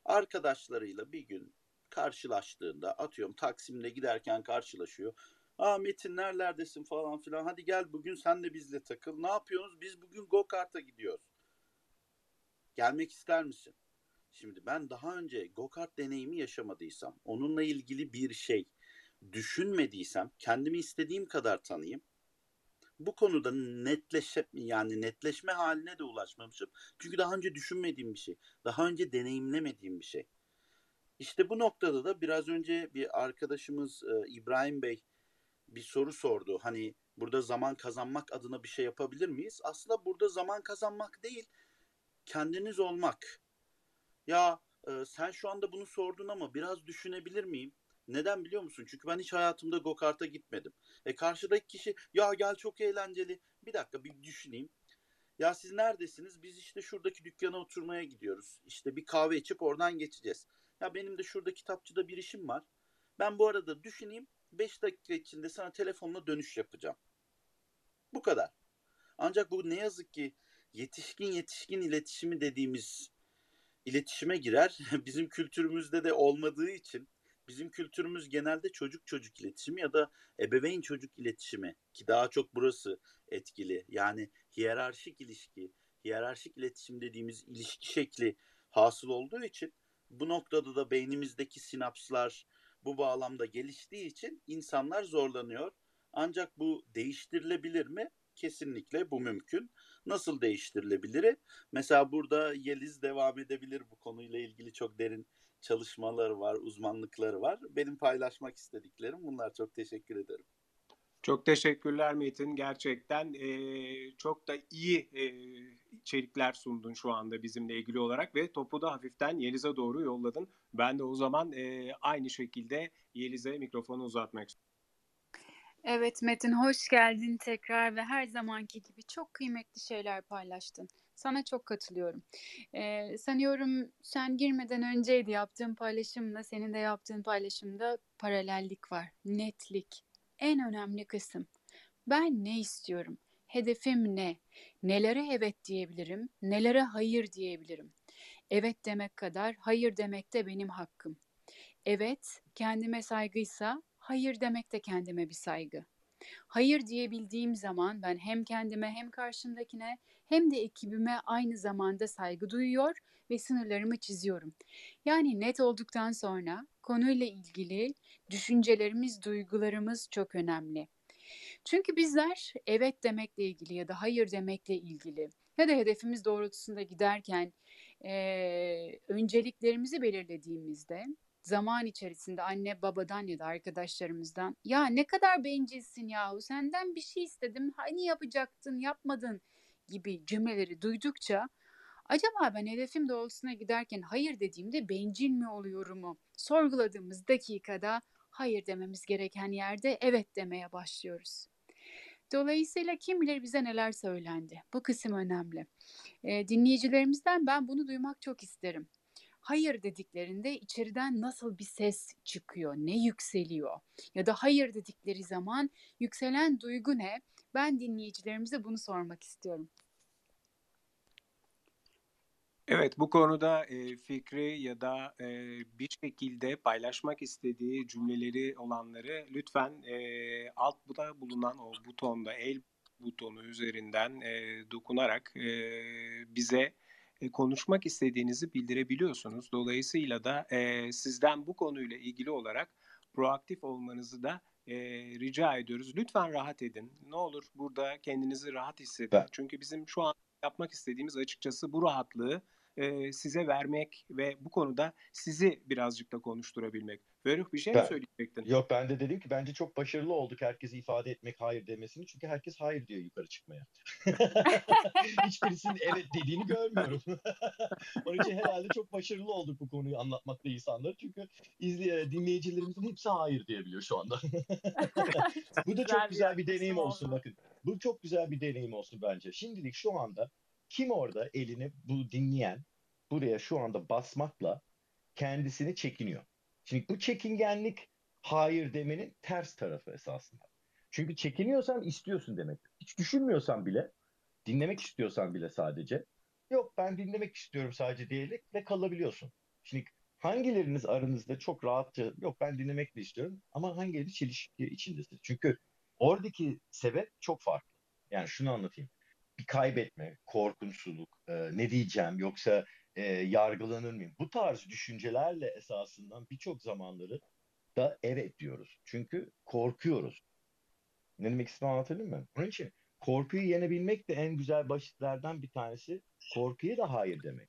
arkadaşlarıyla bir gün karşılaştığında atıyorum Taksim'de giderken karşılaşıyor. Aa Metin nerelerdesin falan filan. Hadi gel bugün sen de bizle takıl. Ne yapıyorsunuz? Biz bugün go kart'a gidiyoruz. Gelmek ister misin? Şimdi ben daha önce go kart deneyimi yaşamadıysam, onunla ilgili bir şey düşünmediysem, kendimi istediğim kadar tanıyayım bu konuda netleşme yani netleşme haline de ulaşmamışım. Çünkü daha önce düşünmediğim bir şey. Daha önce deneyimlemediğim bir şey. İşte bu noktada da biraz önce bir arkadaşımız İbrahim Bey bir soru sordu. Hani burada zaman kazanmak adına bir şey yapabilir miyiz? Aslında burada zaman kazanmak değil, kendiniz olmak. Ya e, sen şu anda bunu sordun ama biraz düşünebilir miyim? Neden biliyor musun? Çünkü ben hiç hayatımda go kart'a gitmedim. E karşıdaki kişi ya gel çok eğlenceli. Bir dakika bir düşüneyim. Ya siz neredesiniz? Biz işte şuradaki dükkana oturmaya gidiyoruz. İşte bir kahve içip oradan geçeceğiz. Ya benim de şurada kitapçıda bir işim var. Ben bu arada düşüneyim. 5 dakika içinde sana telefonla dönüş yapacağım. Bu kadar. Ancak bu ne yazık ki yetişkin yetişkin iletişimi dediğimiz iletişime girer. Bizim kültürümüzde de olmadığı için bizim kültürümüz genelde çocuk çocuk iletişimi ya da ebeveyn çocuk iletişimi ki daha çok burası etkili. Yani hiyerarşik ilişki, hiyerarşik iletişim dediğimiz ilişki şekli hasıl olduğu için bu noktada da beynimizdeki sinapslar bu bağlamda geliştiği için insanlar zorlanıyor. Ancak bu değiştirilebilir mi? Kesinlikle bu mümkün. Nasıl değiştirilebilir? Mesela burada Yeliz devam edebilir bu konuyla ilgili çok derin çalışmaları var, uzmanlıkları var. Benim paylaşmak istediklerim bunlar. Çok teşekkür ederim. Çok teşekkürler Metin. Gerçekten e, çok da iyi e, içerikler sundun şu anda bizimle ilgili olarak ve topu da hafiften Yeliz'e doğru yolladın. Ben de o zaman e, aynı şekilde Yeliz'e mikrofonu uzatmak istiyorum. Evet Metin hoş geldin tekrar ve her zamanki gibi çok kıymetli şeyler paylaştın. Sana çok katılıyorum. Ee, sanıyorum sen girmeden önceydi yaptığım paylaşımla senin de yaptığın paylaşımda paralellik var, netlik. En önemli kısım. Ben ne istiyorum? Hedefim ne? Nelere evet diyebilirim, nelere hayır diyebilirim. Evet demek kadar hayır demek de benim hakkım. Evet kendime saygıysa hayır demek de kendime bir saygı. Hayır diyebildiğim zaman ben hem kendime hem karşımdakine hem de ekibime aynı zamanda saygı duyuyor ve sınırlarımı çiziyorum. Yani net olduktan sonra konuyla ilgili düşüncelerimiz, duygularımız çok önemli. Çünkü bizler evet demekle ilgili ya da hayır demekle ilgili ya da hedefimiz doğrultusunda giderken e, önceliklerimizi belirlediğimizde zaman içerisinde anne babadan ya da arkadaşlarımızdan ya ne kadar bencilsin yahu senden bir şey istedim hani yapacaktın yapmadın gibi cümleleri duydukça acaba ben hedefim doğrultusuna giderken hayır dediğimde bencil mi oluyorumu sorguladığımız dakikada hayır dememiz gereken yerde evet demeye başlıyoruz. Dolayısıyla kim bilir bize neler söylendi. Bu kısım önemli. E, dinleyicilerimizden ben bunu duymak çok isterim hayır dediklerinde içeriden nasıl bir ses çıkıyor, ne yükseliyor? Ya da hayır dedikleri zaman yükselen duygu ne? Ben dinleyicilerimize bunu sormak istiyorum. Evet, bu konuda e, fikri ya da e, bir şekilde paylaşmak istediği cümleleri olanları lütfen e, altta bulunan o butonda el butonu üzerinden e, dokunarak e, bize e, konuşmak istediğinizi bildirebiliyorsunuz. Dolayısıyla da e, sizden bu konuyla ilgili olarak proaktif olmanızı da e, rica ediyoruz. Lütfen rahat edin. Ne olur burada kendinizi rahat hissedin. Ben... Çünkü bizim şu an yapmak istediğimiz açıkçası bu rahatlığı e, size vermek ve bu konuda sizi birazcık da konuşturabilmek. Ferruh bir şey ben, mi söyleyecektin? Yok ben de dedim ki bence çok başarılı olduk herkesi ifade etmek hayır demesini. Çünkü herkes hayır diyor yukarı çıkmaya. Hiçbirisinin evet dediğini görmüyorum. Onun için herhalde çok başarılı olduk bu konuyu anlatmakta insanlar. Çünkü izleye, dinleyicilerimizin hepsi hayır diyebiliyor şu anda. bu da çok güzel bir deneyim olsun bakın. Bu çok güzel bir deneyim olsun bence. Şimdilik şu anda kim orada elini bu dinleyen buraya şu anda basmakla kendisini çekiniyor. Şimdi bu çekingenlik hayır demenin ters tarafı esasında. Çünkü çekiniyorsan istiyorsun demek. Hiç düşünmüyorsan bile, dinlemek istiyorsan bile sadece, yok ben dinlemek istiyorum sadece diyerek ve kalabiliyorsun. Şimdi hangileriniz aranızda çok rahatça, yok ben dinlemek de istiyorum ama hangileri çelişki içindesiniz? Çünkü oradaki sebep çok farklı. Yani şunu anlatayım bir kaybetme, korkunsuzluk, e, ne diyeceğim yoksa e, yargılanır mıyım? Bu tarz düşüncelerle esasından birçok zamanları da evet diyoruz. Çünkü korkuyoruz. Ne demek istediğimi anlatabilir mi? Onun için korkuyu yenebilmek de en güzel başlıklardan bir tanesi korkuya da hayır demek.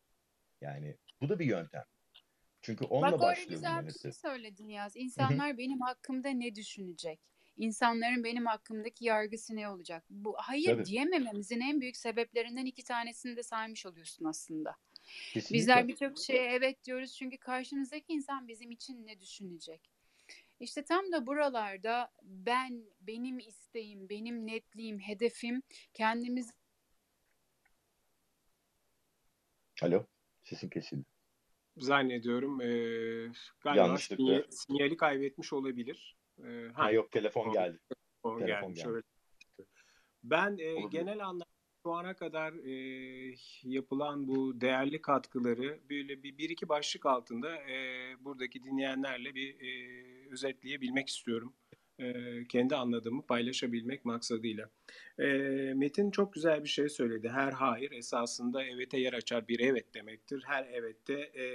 Yani bu da bir yöntem. Çünkü onunla Bak başlıyor öyle güzel bir şey söyledin Yaz. İnsanlar benim hakkımda ne düşünecek? İnsanların benim hakkımdaki yargısı ne olacak? Bu hayır Tabii. diyemememizin en büyük sebeplerinden iki tanesini de saymış oluyorsun aslında. Kesinlikle. Bizler birçok şeye evet diyoruz çünkü karşımızdaki insan bizim için ne düşünecek? İşte tam da buralarda ben, benim isteğim, benim netliğim, hedefim kendimiz Alo, sesin kesildi. Zannediyorum e, galiba sinyali kaybetmiş olabilir. E, Ha yok telefon geldi. Telefon Telefon gelmiş. geldi. Evet. Ben e, genel anlamda şu ana kadar e, yapılan bu değerli katkıları böyle bir, bir iki başlık altında e, buradaki dinleyenlerle bir e, özetleyebilmek istiyorum. E, kendi anladığımı paylaşabilmek maksadıyla. E, Metin çok güzel bir şey söyledi. Her hayır esasında evete yer açar bir evet demektir. Her evette e,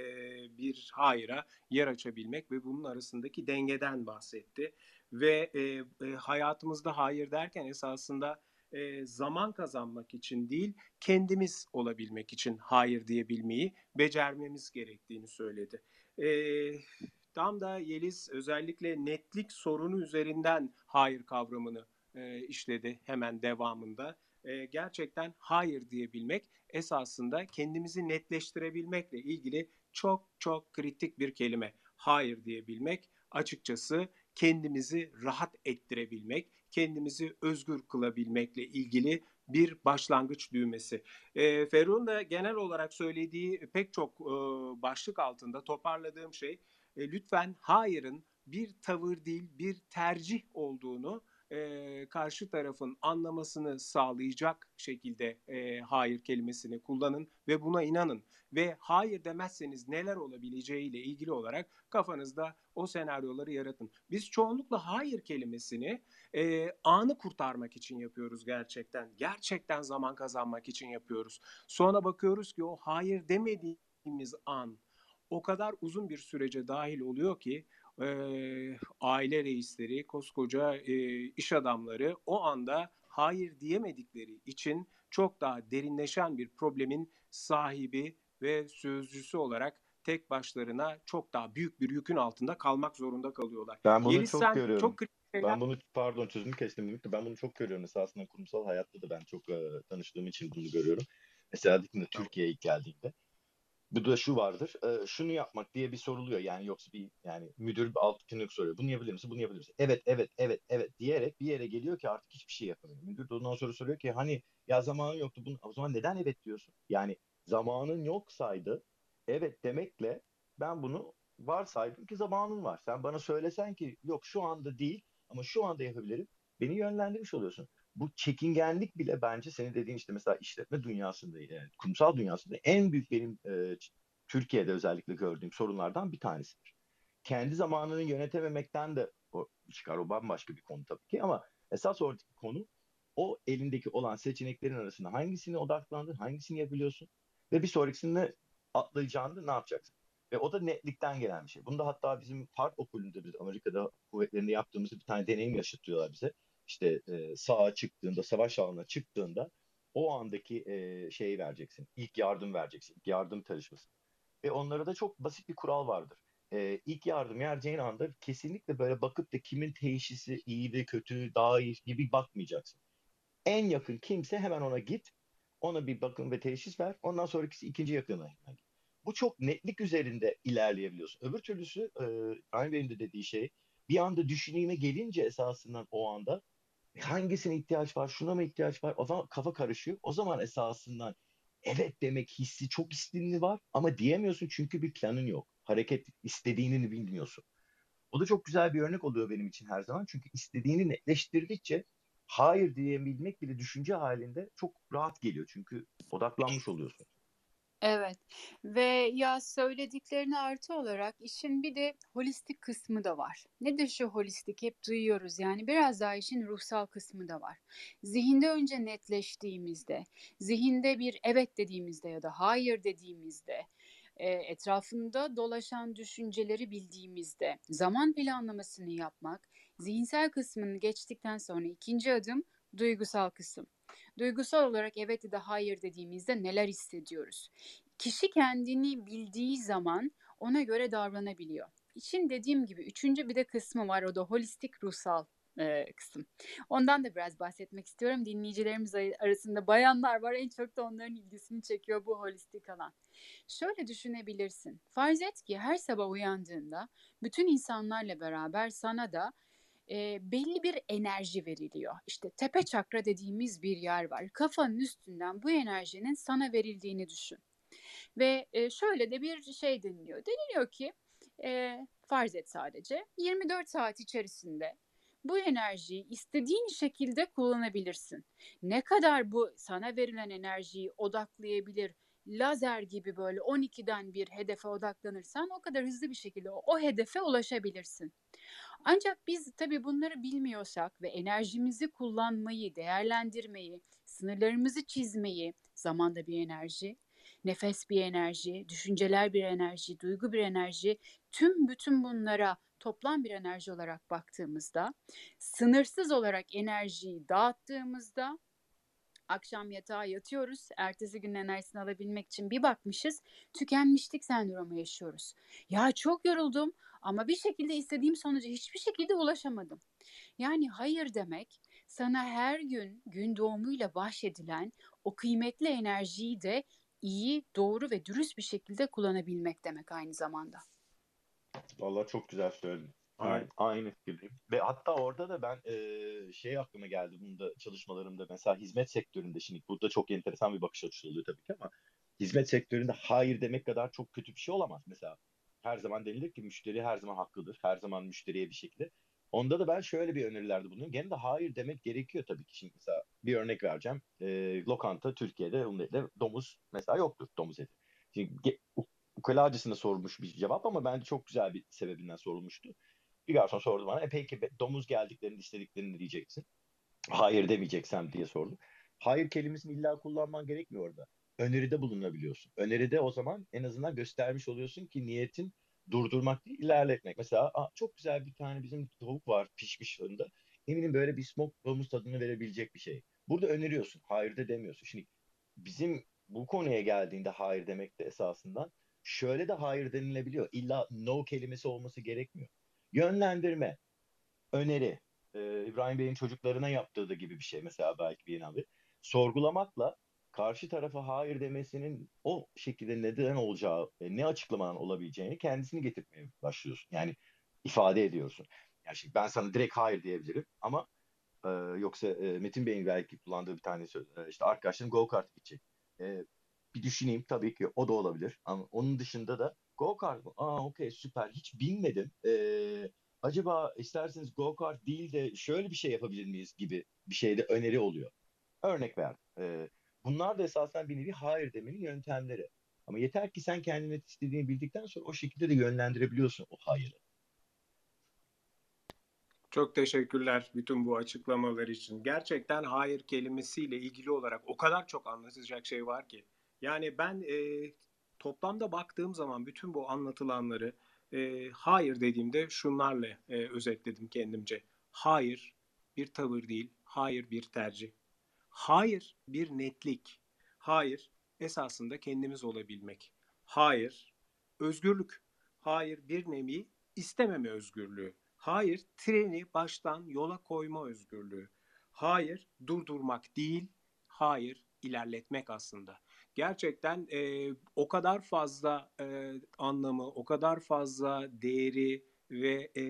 bir hayıra yer açabilmek ve bunun arasındaki dengeden bahsetti. Ve hayatımızda hayır derken esasında zaman kazanmak için değil, kendimiz olabilmek için hayır diyebilmeyi becermemiz gerektiğini söyledi. E, tam da Yeliz özellikle netlik sorunu üzerinden hayır kavramını e, işledi hemen devamında. E, gerçekten hayır diyebilmek esasında kendimizi netleştirebilmekle ilgili çok çok kritik bir kelime. Hayır diyebilmek açıkçası kendimizi rahat ettirebilmek, kendimizi özgür kılabilmekle ilgili bir başlangıç düğmesi. E, Ferruh'un da genel olarak söylediği pek çok e, başlık altında toparladığım şey e, lütfen hayırın bir tavır değil bir tercih olduğunu e, karşı tarafın anlamasını sağlayacak şekilde e, hayır kelimesini kullanın ve buna inanın. Ve hayır demezseniz neler olabileceğiyle ilgili olarak kafanızda o senaryoları yaratın. Biz çoğunlukla hayır kelimesini e, anı kurtarmak için yapıyoruz gerçekten. Gerçekten zaman kazanmak için yapıyoruz. Sonra bakıyoruz ki o hayır demediğimiz an o kadar uzun bir sürece dahil oluyor ki e, aile reisleri, koskoca e, iş adamları o anda hayır diyemedikleri için çok daha derinleşen bir problemin sahibi ve sözcüsü olarak tek başlarına çok daha büyük bir yükün altında kalmak zorunda kalıyorlar. Ben bunu Yeliz çok sen görüyorum. çok kritik şeyler Ben bunu pardon sözünü kestim de ben bunu çok görüyorum. Mesela aslında kurumsal hayatta da ben çok e, tanıştığım için bunu görüyorum. Mesela dikinde Türkiye'ye ilk geldiğimde. Bu da şu vardır. e, şunu yapmak diye bir soruluyor. Yani yoksa bir yani müdür bir alt tünük soruyor. Bunu yapabilir misin? Bunu yapabilir misin? Evet, evet, evet, evet diyerek bir yere geliyor ki artık hiçbir şey yapamıyor. Müdür de ondan sonra soruyor ki hani ya zamanın yoktu. Bunu, o zaman neden evet diyorsun? Yani zamanın yoksaydı evet demekle ben bunu varsaydım ki zamanın var. Sen bana söylesen ki yok şu anda değil ama şu anda yapabilirim. Beni yönlendirmiş oluyorsun. Bu çekingenlik bile bence senin dediğin işte mesela işletme dünyasında yani kurumsal dünyasında en büyük benim e, Türkiye'de özellikle gördüğüm sorunlardan bir tanesidir. Kendi zamanını yönetememekten de o çıkar o bambaşka bir konu tabii ki ama esas oradaki konu o elindeki olan seçeneklerin arasında hangisine odaklandın, hangisini yapabiliyorsun ve bir sonrakisinde atlayacağında ne yapacaksın? Ve o da netlikten gelen bir şey. Bunda hatta bizim Harp Okulu'nda biz Amerika'da kuvvetlerinde yaptığımız bir tane deneyim yaşatıyorlar bize. İşte e, sağa çıktığında, savaş alanına çıktığında o andaki e, şeyi vereceksin. İlk yardım vereceksin. İlk yardım çalışması. Ve onlara da çok basit bir kural vardır. E, ilk yardım vereceğin anda kesinlikle böyle bakıp da kimin teşhisi iyi ve kötü, daha iyi gibi bakmayacaksın. En yakın kimse hemen ona git. Ona bir bakım ve teşhis ver. Ondan sonrakisi ikinci yakına git. Bu çok netlik üzerinde ilerleyebiliyorsun. Öbür türlüsü e, Ryan Bey'in de dediği şey bir anda düşüneyime gelince esasından o anda hangisine ihtiyaç var, şuna mı ihtiyaç var? O zaman kafa karışıyor. O zaman esasından evet demek hissi çok istinli var ama diyemiyorsun çünkü bir planın yok. Hareket istediğini bilmiyorsun. O da çok güzel bir örnek oluyor benim için her zaman. Çünkü istediğini netleştirdikçe hayır diyebilmek bile düşünce halinde çok rahat geliyor. Çünkü odaklanmış oluyorsun. Evet ve ya söylediklerine artı olarak işin bir de holistik kısmı da var. Nedir şu holistik? Hep duyuyoruz yani biraz daha işin ruhsal kısmı da var. Zihinde önce netleştiğimizde, zihinde bir evet dediğimizde ya da hayır dediğimizde, e, etrafında dolaşan düşünceleri bildiğimizde zaman planlamasını yapmak, zihinsel kısmını geçtikten sonra ikinci adım duygusal kısım. Duygusal olarak evet ya da hayır dediğimizde neler hissediyoruz? Kişi kendini bildiği zaman ona göre davranabiliyor. İçin dediğim gibi üçüncü bir de kısmı var o da holistik ruhsal e, kısım. Ondan da biraz bahsetmek istiyorum. Dinleyicilerimiz arasında bayanlar var. En çok da onların ilgisini çekiyor bu holistik alan. Şöyle düşünebilirsin. Farz et ki her sabah uyandığında bütün insanlarla beraber sana da e, belli bir enerji veriliyor. İşte tepe çakra dediğimiz bir yer var. Kafanın üstünden bu enerjinin sana verildiğini düşün. Ve e, şöyle de bir şey deniliyor. Deniliyor ki e, farz et sadece 24 saat içerisinde bu enerjiyi istediğin şekilde kullanabilirsin. Ne kadar bu sana verilen enerjiyi odaklayabilir, lazer gibi böyle 12'den bir hedefe odaklanırsan o kadar hızlı bir şekilde o, o hedefe ulaşabilirsin. Ancak biz tabii bunları bilmiyorsak ve enerjimizi kullanmayı, değerlendirmeyi, sınırlarımızı çizmeyi, zamanda bir enerji, nefes bir enerji, düşünceler bir enerji, duygu bir enerji, tüm bütün bunlara toplam bir enerji olarak baktığımızda, sınırsız olarak enerjiyi dağıttığımızda akşam yatağa yatıyoruz. Ertesi gün enerjisini alabilmek için bir bakmışız tükenmişlik sendromu yaşıyoruz. Ya çok yoruldum ama bir şekilde istediğim sonuca hiçbir şekilde ulaşamadım. Yani hayır demek sana her gün gün doğumuyla bahşedilen o kıymetli enerjiyi de iyi, doğru ve dürüst bir şekilde kullanabilmek demek aynı zamanda. Vallahi çok güzel söyledin. Aynı, aynı fikirdeyim. Ve hatta orada da ben eee, şey aklıma geldi bunu da çalışmalarımda mesela hizmet sektöründe şimdi burada çok enteresan bir bakış açısı oluyor tabii ki ama hizmet sektöründe hayır demek kadar çok kötü bir şey olamaz. Mesela her zaman denilir ki müşteri her zaman haklıdır. Her zaman müşteriye bir şekilde. Onda da ben şöyle bir önerilerde bulunuyorum. Gene de hayır demek gerekiyor tabii ki. Şimdi mesela bir örnek vereceğim. Eee, lokanta Türkiye'de onun de domuz mesela yoktur domuz eti. Şimdi ge- u- ukalacısına sorulmuş bir cevap ama bence çok güzel bir sebebinden sorulmuştu. Bir garson sordu bana. E peki domuz geldiklerinde istediklerini diyeceksin. Hayır demeyeceksem diye sordu. Hayır kelimesini illa kullanman gerekmiyor orada. Öneride bulunabiliyorsun. Öneride o zaman en azından göstermiş oluyorsun ki niyetin durdurmak değil ilerletmek. Mesela "Aa, çok güzel bir tane bizim tavuk var pişmiş fırında. Eminim böyle bir smoke domuz tadını verebilecek bir şey. Burada öneriyorsun. Hayır de demiyorsun. Şimdi bizim bu konuya geldiğinde hayır demek de esasından şöyle de hayır denilebiliyor. İlla no kelimesi olması gerekmiyor. Yönlendirme, öneri, e, İbrahim Bey'in çocuklarına yaptığı da gibi bir şey mesela belki bir abi. Sorgulamakla karşı tarafa hayır demesinin o şekilde neden olacağı, e, ne açıklamadan olabileceğini kendisini getirmeye başlıyorsun. Yani ifade ediyorsun. Yani şimdi ben sana direkt hayır diyebilirim ama e, yoksa e, Metin Bey'in belki kullandığı bir tane söz. e, işte arkadaşlarım go kart gidecek. E, bir düşüneyim tabii ki o da olabilir. Ama onun dışında da go kart mı? Aa okey süper. Hiç bilmedim. E, acaba isterseniz go kart değil de şöyle bir şey yapabilir miyiz gibi bir şeyde öneri oluyor. Örnek ver. E, bunlar da esasen bir nevi hayır demenin yöntemleri. Ama yeter ki sen kendine istediğini bildikten sonra o şekilde de yönlendirebiliyorsun o hayırı. Çok teşekkürler bütün bu açıklamalar için. Gerçekten hayır kelimesiyle ilgili olarak o kadar çok anlatacak şey var ki. Yani ben e, toplamda baktığım zaman bütün bu anlatılanları e, hayır dediğimde şunlarla e, özetledim kendimce. Hayır bir tavır değil, hayır bir tercih. Hayır bir netlik. Hayır esasında kendimiz olabilmek. Hayır özgürlük. Hayır bir nevi istememe özgürlüğü. Hayır treni baştan yola koyma özgürlüğü. Hayır durdurmak değil, hayır ilerletmek aslında. Gerçekten e, o kadar fazla e, anlamı, o kadar fazla değeri ve e,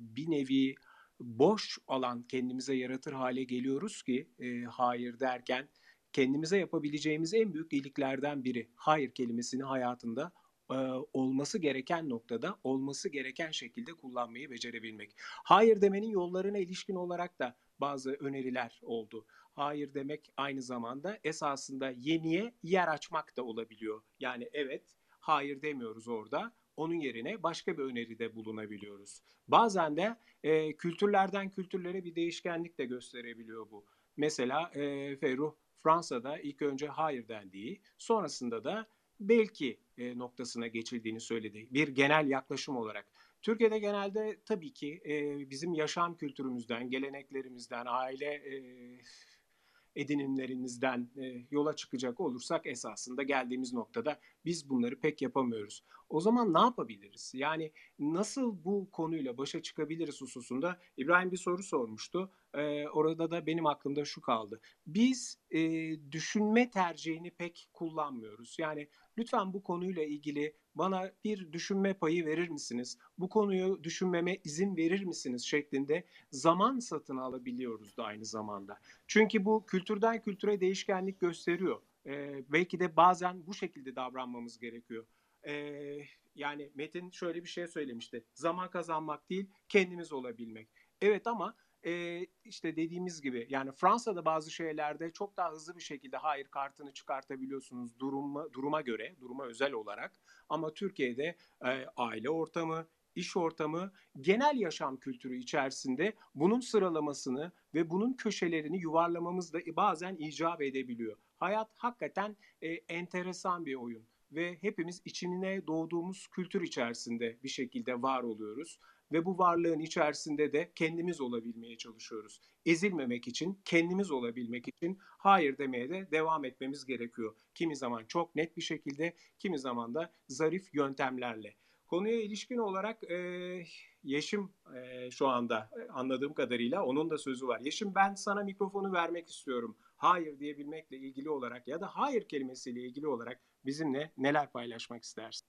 bir nevi boş alan kendimize yaratır hale geliyoruz ki e, hayır derken kendimize yapabileceğimiz en büyük iyiliklerden biri hayır kelimesini hayatında e, olması gereken noktada olması gereken şekilde kullanmayı becerebilmek. Hayır demenin yollarına ilişkin olarak da bazı öneriler oldu. Hayır demek aynı zamanda esasında yeniye yer açmak da olabiliyor. Yani evet hayır demiyoruz orada. Onun yerine başka bir öneride bulunabiliyoruz. Bazen de e, kültürlerden kültürlere bir değişkenlik de gösterebiliyor bu. Mesela e, Ferruh Fransa'da ilk önce hayır dendiği, sonrasında da belki e, noktasına geçildiğini söyledi. Bir genel yaklaşım olarak. Türkiye'de genelde tabii ki e, bizim yaşam kültürümüzden, geleneklerimizden, aile e, edinimlerimizden e, yola çıkacak olursak esasında geldiğimiz noktada biz bunları pek yapamıyoruz. O zaman ne yapabiliriz? Yani nasıl bu konuyla başa çıkabiliriz hususunda İbrahim bir soru sormuştu. E, orada da benim aklımda şu kaldı. Biz e, düşünme tercihini pek kullanmıyoruz. Yani lütfen bu konuyla ilgili bana bir düşünme payı verir misiniz? Bu konuyu düşünmeme izin verir misiniz şeklinde zaman satın alabiliyoruz da aynı zamanda. Çünkü bu kültürden kültüre değişkenlik gösteriyor. Ee, belki de bazen bu şekilde davranmamız gerekiyor. Ee, yani Metin şöyle bir şey söylemişti. Zaman kazanmak değil, kendimiz olabilmek. Evet ama e, işte dediğimiz gibi yani Fransa'da bazı şeylerde çok daha hızlı bir şekilde hayır kartını çıkartabiliyorsunuz duruma duruma göre, duruma özel olarak. Ama Türkiye'de e, aile ortamı, iş ortamı, genel yaşam kültürü içerisinde bunun sıralamasını ve bunun köşelerini yuvarlamamız da bazen icap edebiliyor. Hayat hakikaten e, enteresan bir oyun ve hepimiz içine doğduğumuz kültür içerisinde bir şekilde var oluyoruz ve bu varlığın içerisinde de kendimiz olabilmeye çalışıyoruz. Ezilmemek için, kendimiz olabilmek için hayır demeye de devam etmemiz gerekiyor. Kimi zaman çok net bir şekilde, kimi zaman da zarif yöntemlerle. konuya ilişkin olarak e, Yeşim e, şu anda anladığım kadarıyla onun da sözü var. Yeşim ben sana mikrofonu vermek istiyorum. Hayır diyebilmekle ilgili olarak ya da hayır kelimesiyle ilgili olarak bizimle neler paylaşmak istersin?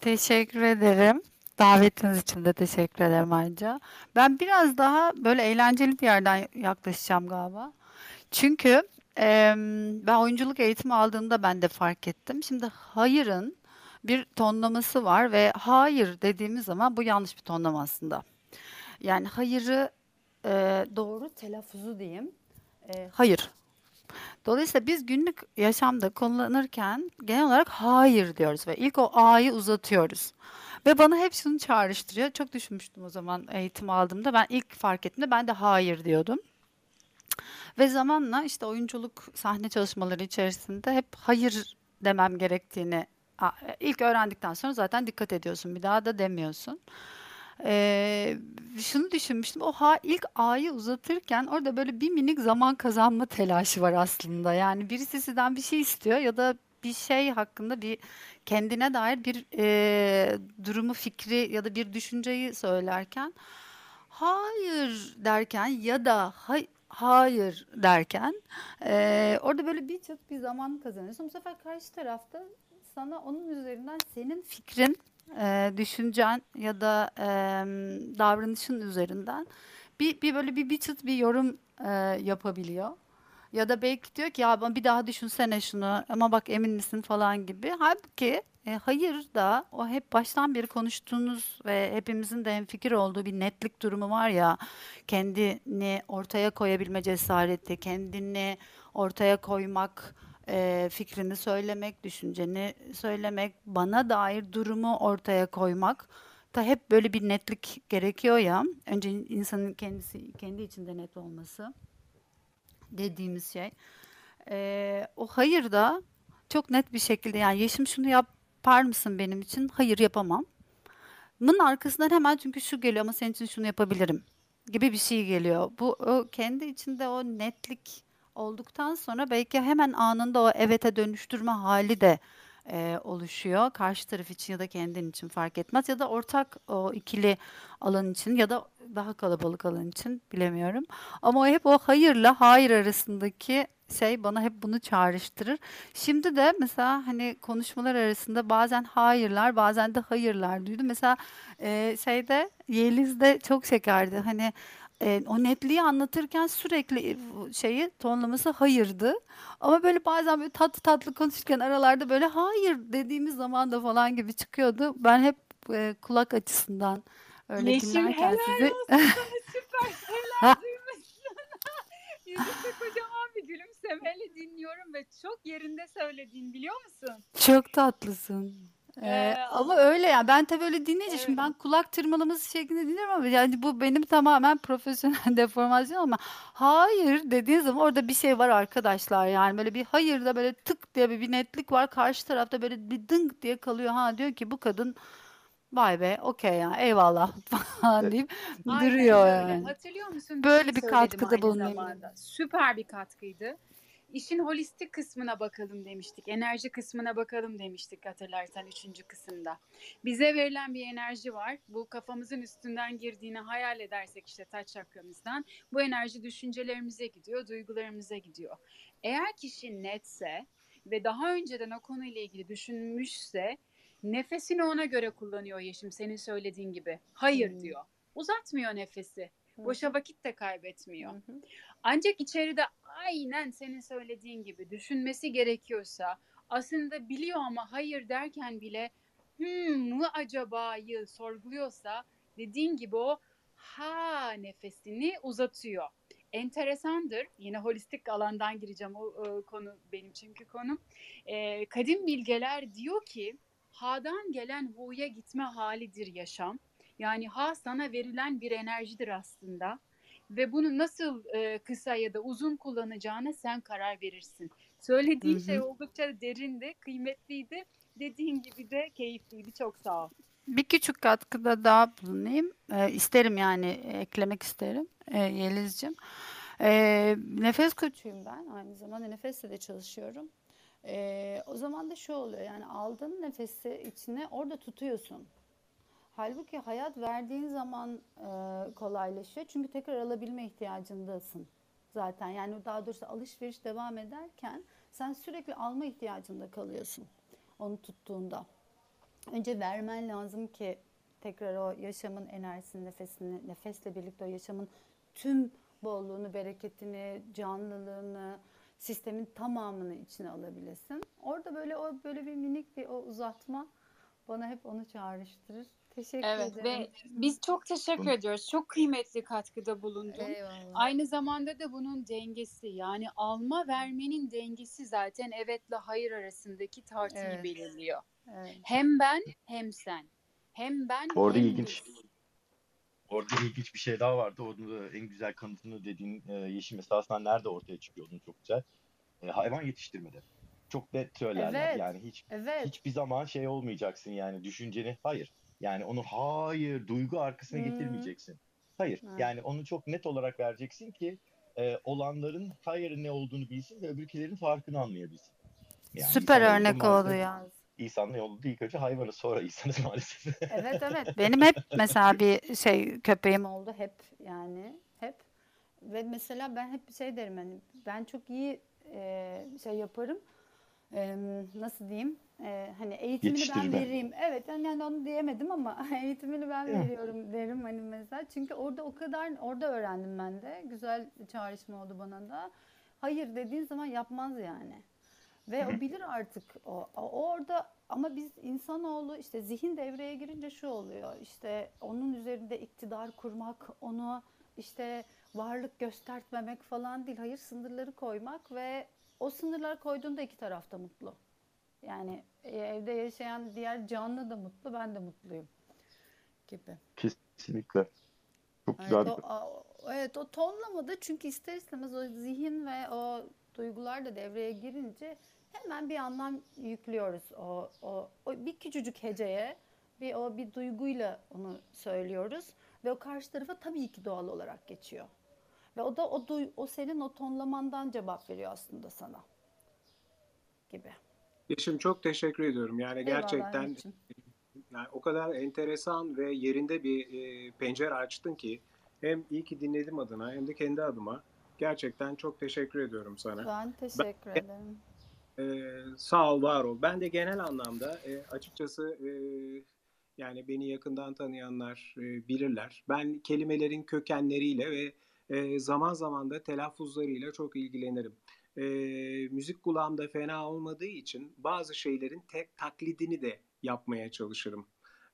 Teşekkür ederim. Davetiniz için de teşekkür ederim ayrıca. Ben biraz daha böyle eğlenceli bir yerden yaklaşacağım galiba. Çünkü e, ben oyunculuk eğitimi aldığımda ben de fark ettim. Şimdi hayırın bir tonlaması var ve hayır dediğimiz zaman bu yanlış bir tonlama aslında. Yani hayırı e, doğru telaffuzu diyeyim. E, hayır. Dolayısıyla biz günlük yaşamda kullanırken genel olarak hayır diyoruz ve ilk o A'yı uzatıyoruz. Ve bana hep şunu çağrıştırıyor. Çok düşünmüştüm o zaman eğitim aldığımda. Ben ilk fark ettiğimde ben de hayır diyordum. Ve zamanla işte oyunculuk sahne çalışmaları içerisinde hep hayır demem gerektiğini ilk öğrendikten sonra zaten dikkat ediyorsun. Bir daha da demiyorsun. Ee, şunu düşünmüştüm. O ha, ilk A'yı uzatırken orada böyle bir minik zaman kazanma telaşı var aslında. Yani birisi sizden bir şey istiyor ya da bir şey hakkında bir kendine dair bir e, durumu, fikri ya da bir düşünceyi söylerken hayır derken ya da hay, hayır derken e, orada böyle bir çıt bir zaman kazanıyorsun. Bu sefer karşı tarafta sana onun üzerinden senin fikrin, e, düşüncen ya da e, davranışın üzerinden bir, bir böyle bir bir çıt bir yorum e, yapabiliyor. Ya da belki diyor ki ya bir daha düşünsene şunu ama bak emin misin falan gibi. Halbuki e, hayır da o hep baştan beri konuştuğunuz ve hepimizin de fikir olduğu bir netlik durumu var ya. Kendini ortaya koyabilme cesareti, kendini ortaya koymak, e, fikrini söylemek, düşünceni söylemek, bana dair durumu ortaya koymak da hep böyle bir netlik gerekiyor ya. Önce insanın kendisi kendi içinde net olması dediğimiz şey. E, o hayır da çok net bir şekilde yani Yeşim şunu yapar mısın benim için? Hayır yapamam. Bunun arkasından hemen çünkü şu geliyor ama senin için şunu yapabilirim gibi bir şey geliyor. Bu o kendi içinde o netlik olduktan sonra belki hemen anında o evete dönüştürme hali de e, oluşuyor. Karşı taraf için ya da kendin için fark etmez ya da ortak o ikili alan için ya da daha kalabalık alan için bilemiyorum. Ama hep o hayırla hayır arasındaki şey bana hep bunu çağrıştırır. Şimdi de mesela hani konuşmalar arasında bazen hayırlar bazen de hayırlar duydum. Mesela e, şeyde Yeliz'de çok şekerdi. Hani e, o netliği anlatırken sürekli şeyi tonlaması hayırdı. Ama böyle bazen böyle tatlı tatlı konuşurken aralarda böyle hayır dediğimiz zaman da falan gibi çıkıyordu. Ben hep e, kulak açısından öyle Yeşim dinlerken sizi süper şeyler duymuşsun. Yüzümde kocaman bir gülümsemeyle dinliyorum ve çok yerinde söylediğin biliyor musun? çok tatlısın. Ee, Ee, ama öyle yani ben tabii öyle dinleyince şimdi Evet. ben kulak tırmalaması şeklinde dinliyorum ama yani bu benim tamamen profesyonel deformasyon ama hayır dediğin zaman orada bir şey var arkadaşlar yani böyle bir hayır da böyle tık diye bir, bir netlik var karşı tarafta böyle bir dınk diye kalıyor ha diyor ki bu kadın vay be okey ya eyvallah falan deyip Aynen duruyor öyle. yani. Hatırlıyor musun? Böyle şey bir söyledim katkıda aynı bulunayım zamanda. Süper bir katkıydı. İşin holistik kısmına bakalım demiştik. Enerji kısmına bakalım demiştik hatırlarsan üçüncü kısımda. Bize verilen bir enerji var. Bu kafamızın üstünden girdiğini hayal edersek işte taç çakramızdan. Bu enerji düşüncelerimize gidiyor, duygularımıza gidiyor. Eğer kişi netse ve daha önceden o konuyla ilgili düşünmüşse nefesini ona göre kullanıyor Yeşim senin söylediğin gibi. Hayır Hmm. diyor. Uzatmıyor nefesi. Boşa vakit de kaybetmiyor. Hı hı. Ancak içeride aynen senin söylediğin gibi düşünmesi gerekiyorsa aslında biliyor ama hayır derken bile hmm mı acaba'yı sorguluyorsa dediğin gibi o ha nefesini uzatıyor. Enteresandır. Yine holistik alandan gireceğim o, o konu benim çünkü konum. Ee, kadim bilgeler diyor ki ha'dan gelen hu'ya gitme halidir yaşam. Yani ha sana verilen bir enerjidir aslında ve bunu nasıl e, kısa ya da uzun kullanacağına sen karar verirsin. Söylediğin şey oldukça derindi, kıymetliydi. Dediğin gibi de keyifliydi. Çok sağ ol. Bir küçük katkıda daha bulunayım. Ee, isterim yani eklemek isterim ee, Yeliz'cim. Ee, nefes koçuyum ben. Aynı zamanda nefesle de çalışıyorum. Ee, o zaman da şu oluyor yani aldığın nefesi içine orada tutuyorsun. Halbuki hayat verdiğin zaman e, kolaylaşıyor. Çünkü tekrar alabilme ihtiyacındasın zaten. Yani daha doğrusu alışveriş devam ederken sen sürekli alma ihtiyacında kalıyorsun onu tuttuğunda. Önce vermen lazım ki tekrar o yaşamın enerjisini, nefesini, nefesle birlikte o yaşamın tüm bolluğunu, bereketini, canlılığını, sistemin tamamını içine alabilesin. Orada böyle o böyle bir minik bir o uzatma bana hep onu çağrıştırır. Teşekkür Evet ederim. ve biz çok teşekkür ediyoruz. Çok kıymetli katkıda bulundun. Eyvallah. Aynı zamanda da bunun dengesi yani alma vermenin dengesi zaten evetle hayır arasındaki tartıyı Evet. belirliyor. Evet. Hem ben hem sen. Hem ben Orada hem ilginç. biz. Orada ilginç bir şey daha vardı. Onun da en güzel kanıtını dediğin e, Yeşim esasında nerede ortaya çıkıyor onun çok güzel. E, hayvan yetiştirmede. Çok net söylerler. Evet. Yani hiç Evet. hiçbir zaman şey olmayacaksın yani düşünceni hayır. Yani onu hayır duygu arkasına Hmm. getirmeyeceksin. Hayır. Evet. Yani onu çok net olarak vereceksin ki e, olanların hayır ne olduğunu bilsin ve öbürkilerin farkını anlayabilsin. Yani Süper örnek oldu ya. İnsanla yolda ilk önce hayvanı sonra insanız maalesef. Evet evet. Benim hep mesela bir şey köpeğim oldu hep yani hep. Ve mesela ben hep bir şey derim hani ben çok iyi e, şey yaparım. E, nasıl diyeyim? E, hani eğitimini ben vereyim. Evet yani, yani onu diyemedim ama eğitimini ben veriyorum derim hani mesela. Çünkü orada o kadar orada öğrendim ben de. Güzel çağrışma oldu bana da. Hayır dediğin zaman yapmaz yani. Ve o bilir artık o, o orada ama biz insanoğlu işte zihin devreye girince şu oluyor işte onun üzerinde iktidar kurmak onu işte varlık göstermemek falan değil hayır sınırları koymak ve o sınırları koyduğunda iki taraf da mutlu. Yani e, evde yaşayan diğer canlı da mutlu ben de mutluyum gibi. Kesinlikle. Çok Evet güzel o, evet o tonlamada çünkü ister istemez o zihin ve o duygular da devreye girince hemen bir anlam yüklüyoruz o, o, o bir küçücük heceye bir o bir duyguyla onu söylüyoruz ve o karşı tarafa tabii ki doğal olarak geçiyor. Ve o da o duy, o senin o tonlamandan cevap veriyor aslında sana gibi. Yeşim çok teşekkür ediyorum. Yani Eyvallah gerçekten yani o kadar enteresan ve yerinde bir e, pencere açtın ki hem iyi ki dinledim adına hem de kendi adıma gerçekten çok teşekkür ediyorum sana. Ben teşekkür ederim. Ee, sağ ol, var ol. Ben de genel anlamda e, açıkçası e, yani beni yakından tanıyanlar e, bilirler. Ben kelimelerin kökenleriyle ve e, zaman zaman da telaffuzlarıyla çok ilgilenirim. E, müzik kulağımda fena olmadığı için bazı şeylerin tek taklidini de yapmaya çalışırım.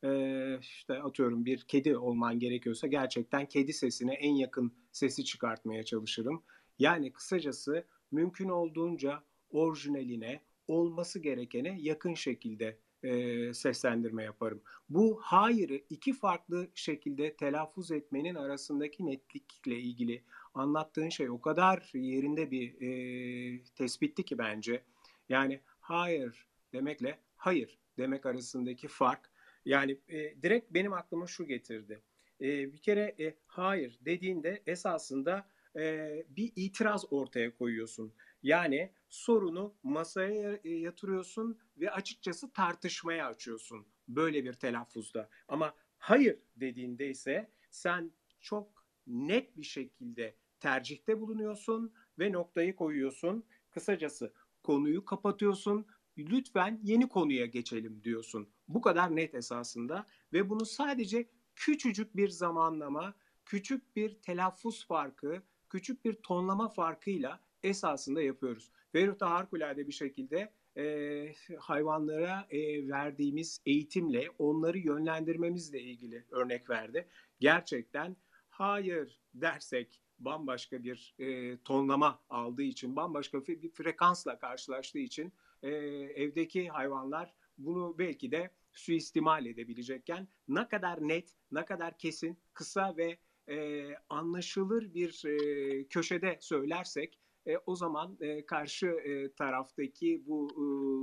E, işte atıyorum bir kedi olman gerekiyorsa gerçekten kedi sesine en yakın sesi çıkartmaya çalışırım. Yani kısacası mümkün olduğunca orijinaline, olması gerekene yakın şekilde e, seslendirme yaparım. Bu hayırı iki farklı şekilde telaffuz etmenin arasındaki netlikle ilgili anlattığın şey o kadar yerinde bir e, tespitti ki bence. Yani hayır demekle hayır demek arasındaki fark. Yani e, direkt benim aklıma şu getirdi. E, bir kere e, hayır dediğinde esasında e, bir itiraz ortaya koyuyorsun. Yani sorunu masaya e, yatırıyorsun ve açıkçası tartışmaya açıyorsun böyle bir telaffuzda. Ama hayır dediğinde ise sen çok net bir şekilde tercihte bulunuyorsun ve noktayı koyuyorsun. Kısacası konuyu kapatıyorsun. Lütfen yeni konuya geçelim diyorsun. Bu kadar net esasında ve bunu sadece küçücük bir zamanlama, küçük bir telaffuz farkı, küçük bir tonlama farkıyla esasında yapıyoruz. Ferruh da harikulade bir şekilde e, hayvanlara e, verdiğimiz eğitimle onları yönlendirmemizle ilgili örnek verdi. Gerçekten hayır dersek bambaşka bir e, tonlama aldığı için, bambaşka bir frekansla karşılaştığı için e, evdeki hayvanlar bunu belki de suistimal edebilecekken ne kadar net, ne kadar kesin, kısa ve e, anlaşılır bir e, köşede söylersek e, o zaman e, karşı e, taraftaki bu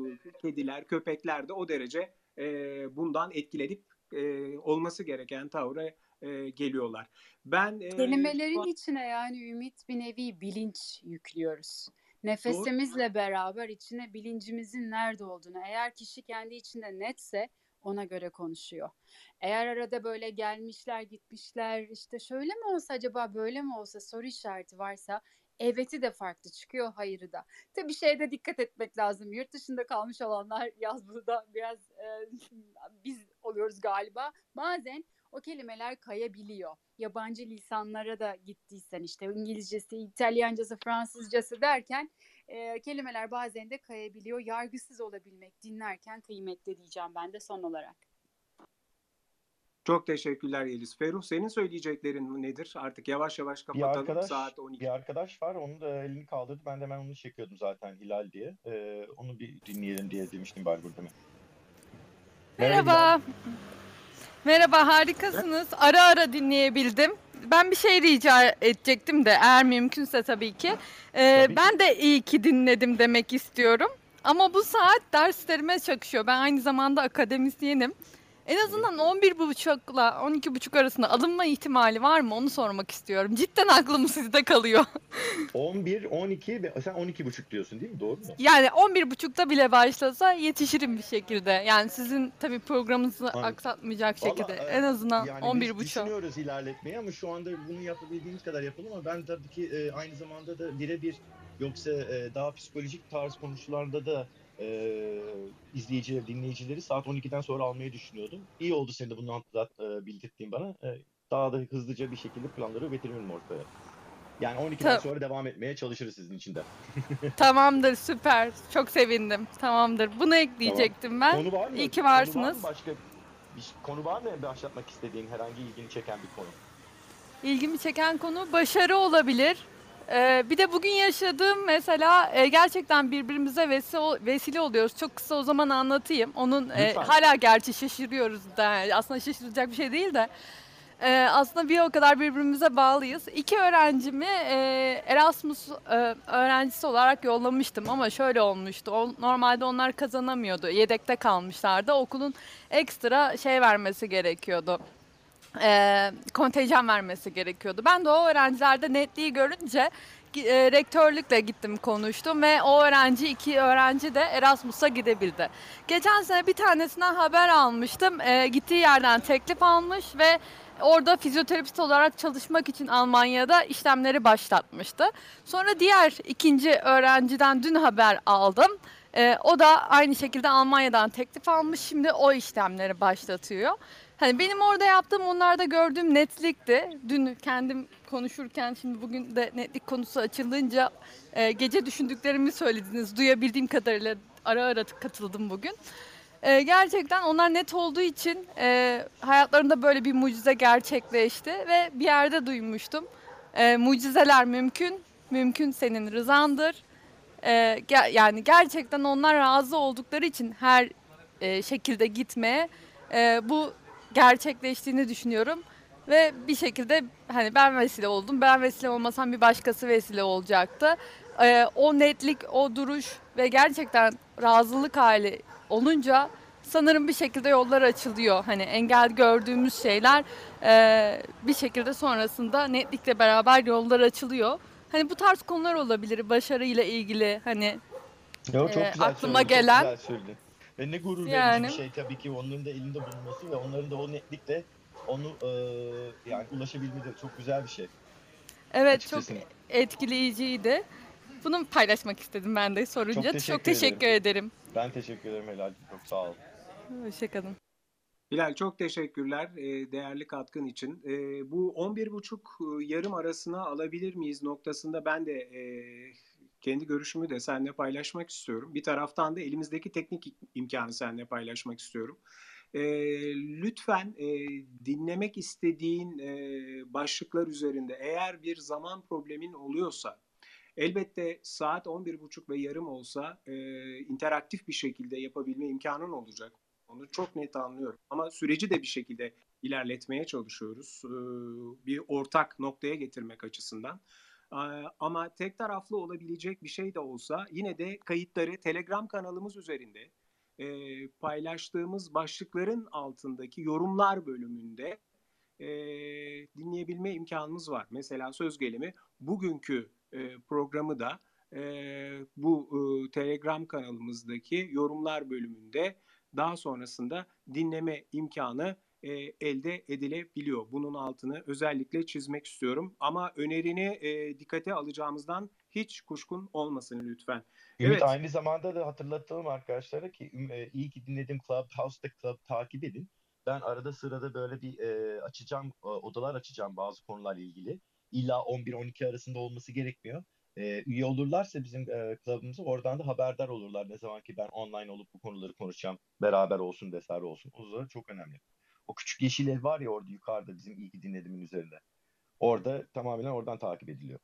e, kediler, köpekler de o derece e, bundan etkilenip e, olması gereken tavra e, geliyorlar. Ben e, Kelimelerin içine yani ümit bir nevi bilinç yüklüyoruz. Nefesimizle beraber içine bilincimizin nerede olduğunu, eğer kişi kendi içinde netse ona göre konuşuyor. Eğer arada böyle gelmişler gitmişler işte şöyle mi olsa acaba böyle mi olsa soru işareti varsa eveti de farklı çıkıyor hayırı da. Tabii şeyde dikkat etmek lazım. Yurt dışında kalmış olanlar yaz burada biraz e, biz oluyoruz galiba. Bazen o kelimeler kayabiliyor. Yabancı lisanlara da gittiysen işte İngilizcesi, İtalyancası, Fransızcası derken e, kelimeler bazen de kayabiliyor. Yargısız olabilmek dinlerken kıymetli diyeceğim ben de son olarak. Çok teşekkürler Yeliz. Feruh senin söyleyeceklerin nedir? Artık yavaş yavaş Bir kapatalım. arkadaş, Saat 12. bir arkadaş var. Onu da elini kaldırdı. Ben de hemen onu çekiyordum zaten Hilal diye. Ee, onu bir dinleyelim diye demiştim bari burada. Merhaba. Merhaba, harikasınız. Ara ara dinleyebildim. Ben bir şey rica edecektim de eğer mümkünse tabii ki. Ee, Tabii ki. ben de iyi ki dinledim demek istiyorum. Ama bu saat derslerime çakışıyor. Ben aynı zamanda akademisyenim. En azından 11.30'la 12.30 arasında alınma ihtimali var mı? Onu sormak istiyorum. Cidden aklım sizde kalıyor. 11, 12 ve sen 12 buçuk diyorsun değil mi? Doğru mu? Yani 11.30'da bile başlasa yetişirim bir şekilde. Yani sizin tabii programınızı Anladım. aksatmayacak Vallahi, şekilde. e, En azından Yani 11.30. biz düşünüyoruz ilerletmeyi ama şu anda bunu yapabildiğimiz kadar yapalım ama ben tabii ki e, aynı zamanda da birebir yoksa e, daha psikolojik tarz konuşularda da e, izleyicileri, dinleyicileri saat 12'den sonra almayı düşünüyordum. İyi oldu senin de bunu hatırlat, e, bildirttiğin bana. E, daha da hızlıca bir şekilde planları getirelim ortaya. Yani 12'den Ta- sonra devam etmeye çalışırız sizin için de. Tamamdır süper. Çok sevindim. Tamamdır. Bunu ekleyecektim ben. Konu var mı? İyi ki Konu var mı varsınız. başka bir konu var mı başlatmak istediğin herhangi ilgini çeken bir konu? İlgimi çeken konu başarı olabilir. Ee, bir de bugün yaşadığım mesela e, gerçekten birbirimize vesile, vesile oluyoruz. Çok kısa o zaman anlatayım. Onun e, Lütfen. hala gerçi şaşırıyoruz da yani aslında şaşıracak bir şey değil de. e, aslında bir o kadar birbirimize bağlıyız. İki öğrencimi e, Erasmus e, öğrencisi olarak yollamıştım ama şöyle olmuştu. O, normalde onlar kazanamıyordu. Yedekte kalmışlardı. Okulun ekstra şey vermesi gerekiyordu e, kontenjan vermesi gerekiyordu. Ben de o öğrencilerde netliği görünce e, rektörlükle gittim konuştum ve o öğrenci iki öğrenci de Erasmus'a gidebildi. Geçen sene bir tanesinden haber almıştım. E, gittiği yerden teklif almış ve orada fizyoterapist olarak çalışmak için Almanya'da işlemleri başlatmıştı. Sonra diğer ikinci öğrenciden dün haber aldım. E, o da aynı şekilde Almanya'dan teklif almış. Şimdi o işlemleri başlatıyor. Hani benim orada yaptığım onlarda gördüğüm netlikti. Dün kendim konuşurken şimdi bugün de netlik konusu açılınca e, gece düşündüklerimi söylediniz. Duyabildiğim kadarıyla ara ara katıldım bugün. E, gerçekten onlar net olduğu için e, hayatlarında böyle bir mucize gerçekleşti ve bir yerde duymuştum. E, mucizeler mümkün, mümkün senin rızandır. E, ge- yani gerçekten onlar razı oldukları için her e, şekilde gitmeye e, bu gerçekleştiğini düşünüyorum ve bir şekilde hani ben vesile oldum. Ben vesile olmasam bir başkası vesile olacaktı. Ee, o netlik, o duruş ve gerçekten razılık hali olunca sanırım bir şekilde yollar açılıyor. Hani engel gördüğümüz şeyler e, bir şekilde sonrasında netlikle beraber yollar açılıyor. Hani bu tarz konular olabilir başarıyla ilgili hani Yo, çok Ee, güzel aklıma söyledin, gelen- Çok güzel söyledin. Ve ne gurur verici Yani. bir şey tabii ki onların da elinde bulunması ve onların da o netlikle onu e, yani ulaşabilmeleri çok güzel bir şey. evet Açıkçası. çok etkileyiciydi. Bunu paylaşmak istedim ben de sorunca. Çok teşekkür teşekkür, ederim. Ben teşekkür ederim Helal. Çok sağ ol. Hoşçakalın. Bilal çok teşekkürler e, değerli katkın için. E, bu 11.30 e, yarım arasına alabilir miyiz noktasında ben de kendi görüşümü de seninle paylaşmak istiyorum. Bir taraftan da elimizdeki teknik imkanı seninle paylaşmak istiyorum. E, lütfen e, dinlemek istediğin e, başlıklar üzerinde eğer bir zaman problemin oluyorsa elbette saat 11.30 ve yarım olsa e, interaktif bir şekilde yapabilme imkanın olacak. Onu çok net anlıyorum. Ama süreci de bir şekilde ilerletmeye çalışıyoruz. Ee, Bir ortak noktaya getirmek açısından. Ama tek taraflı olabilecek bir şey de olsa yine de kayıtları Telegram kanalımız üzerinde e, paylaştığımız başlıkların altındaki yorumlar bölümünde e, dinleyebilme imkanımız var. Mesela söz gelimi bugünkü e, programı da e, bu e, Telegram kanalımızdaki yorumlar bölümünde daha sonrasında dinleme imkanı e, elde edilebiliyor. Bunun altını özellikle çizmek istiyorum. Ama önerini e, dikkate alacağımızdan hiç kuşkun olmasın lütfen. Ümit Evet. aynı zamanda da hatırlatalım arkadaşlara ki e, iyi ki dinledim Clubhouse'da Club takip edin. Ben arada sırada böyle bir e, açacağım e, odalar açacağım bazı konularla ilgili. İlla 11-12 arasında olması gerekmiyor. E, üye olurlarsa bizim e, club'ımıza oradan da haberdar olurlar. Ne zaman ki ben online olup bu konuları konuşacağım. Beraber olsun vesaire olsun. O zaman çok önemli. O küçük yeşil ev var ya orada yukarıda bizim ki dinlediğimin üzerinde. Orada tamamen oradan takip ediliyor.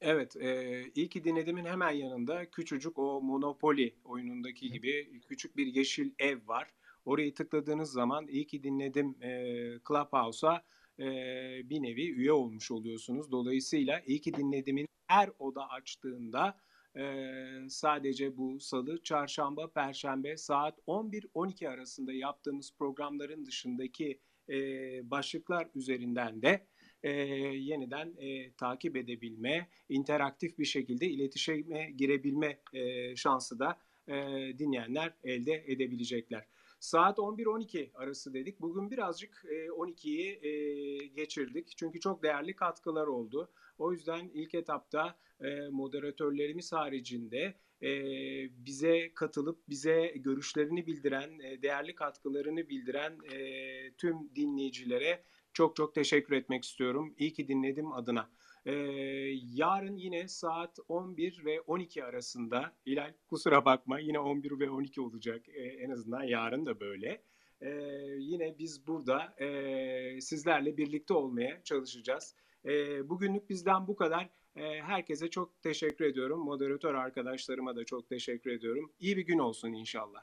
Evet, e, iyi ki dinlediğimin hemen yanında küçücük o Monopoly oyunundaki gibi küçük bir yeşil ev var. Orayı tıkladığınız zaman iyi ki dinledim e, Clubhouse'a e, bir nevi üye olmuş oluyorsunuz. Dolayısıyla iyi ki dinlediğimin her oda açtığında e, sadece bu salı, çarşamba, perşembe saat 11-12 arasında yaptığımız programların dışındaki e, başlıklar üzerinden de e, yeniden e, takip edebilme, interaktif bir şekilde iletişime girebilme e, şansı da e, dinleyenler elde edebilecekler. Saat 11-12 arası dedik. Bugün birazcık e, 12'yi e, geçirdik. Çünkü çok değerli katkılar oldu. O yüzden ilk etapta e, moderatörlerimiz haricinde e, bize katılıp bize görüşlerini bildiren, e, değerli katkılarını bildiren e, tüm dinleyicilere çok çok teşekkür etmek istiyorum. İyi ki dinledim adına. Ee, yarın yine saat 11 ve 12 arasında Hilal kusura bakma yine 11 ve 12 olacak Ee, en azından yarın da böyle. Ee, yine biz burada e, sizlerle birlikte olmaya çalışacağız. Ee, bugünlük bizden bu kadar. Ee, herkese çok teşekkür ediyorum. Moderatör arkadaşlarıma da çok teşekkür ediyorum. İyi bir gün olsun inşallah.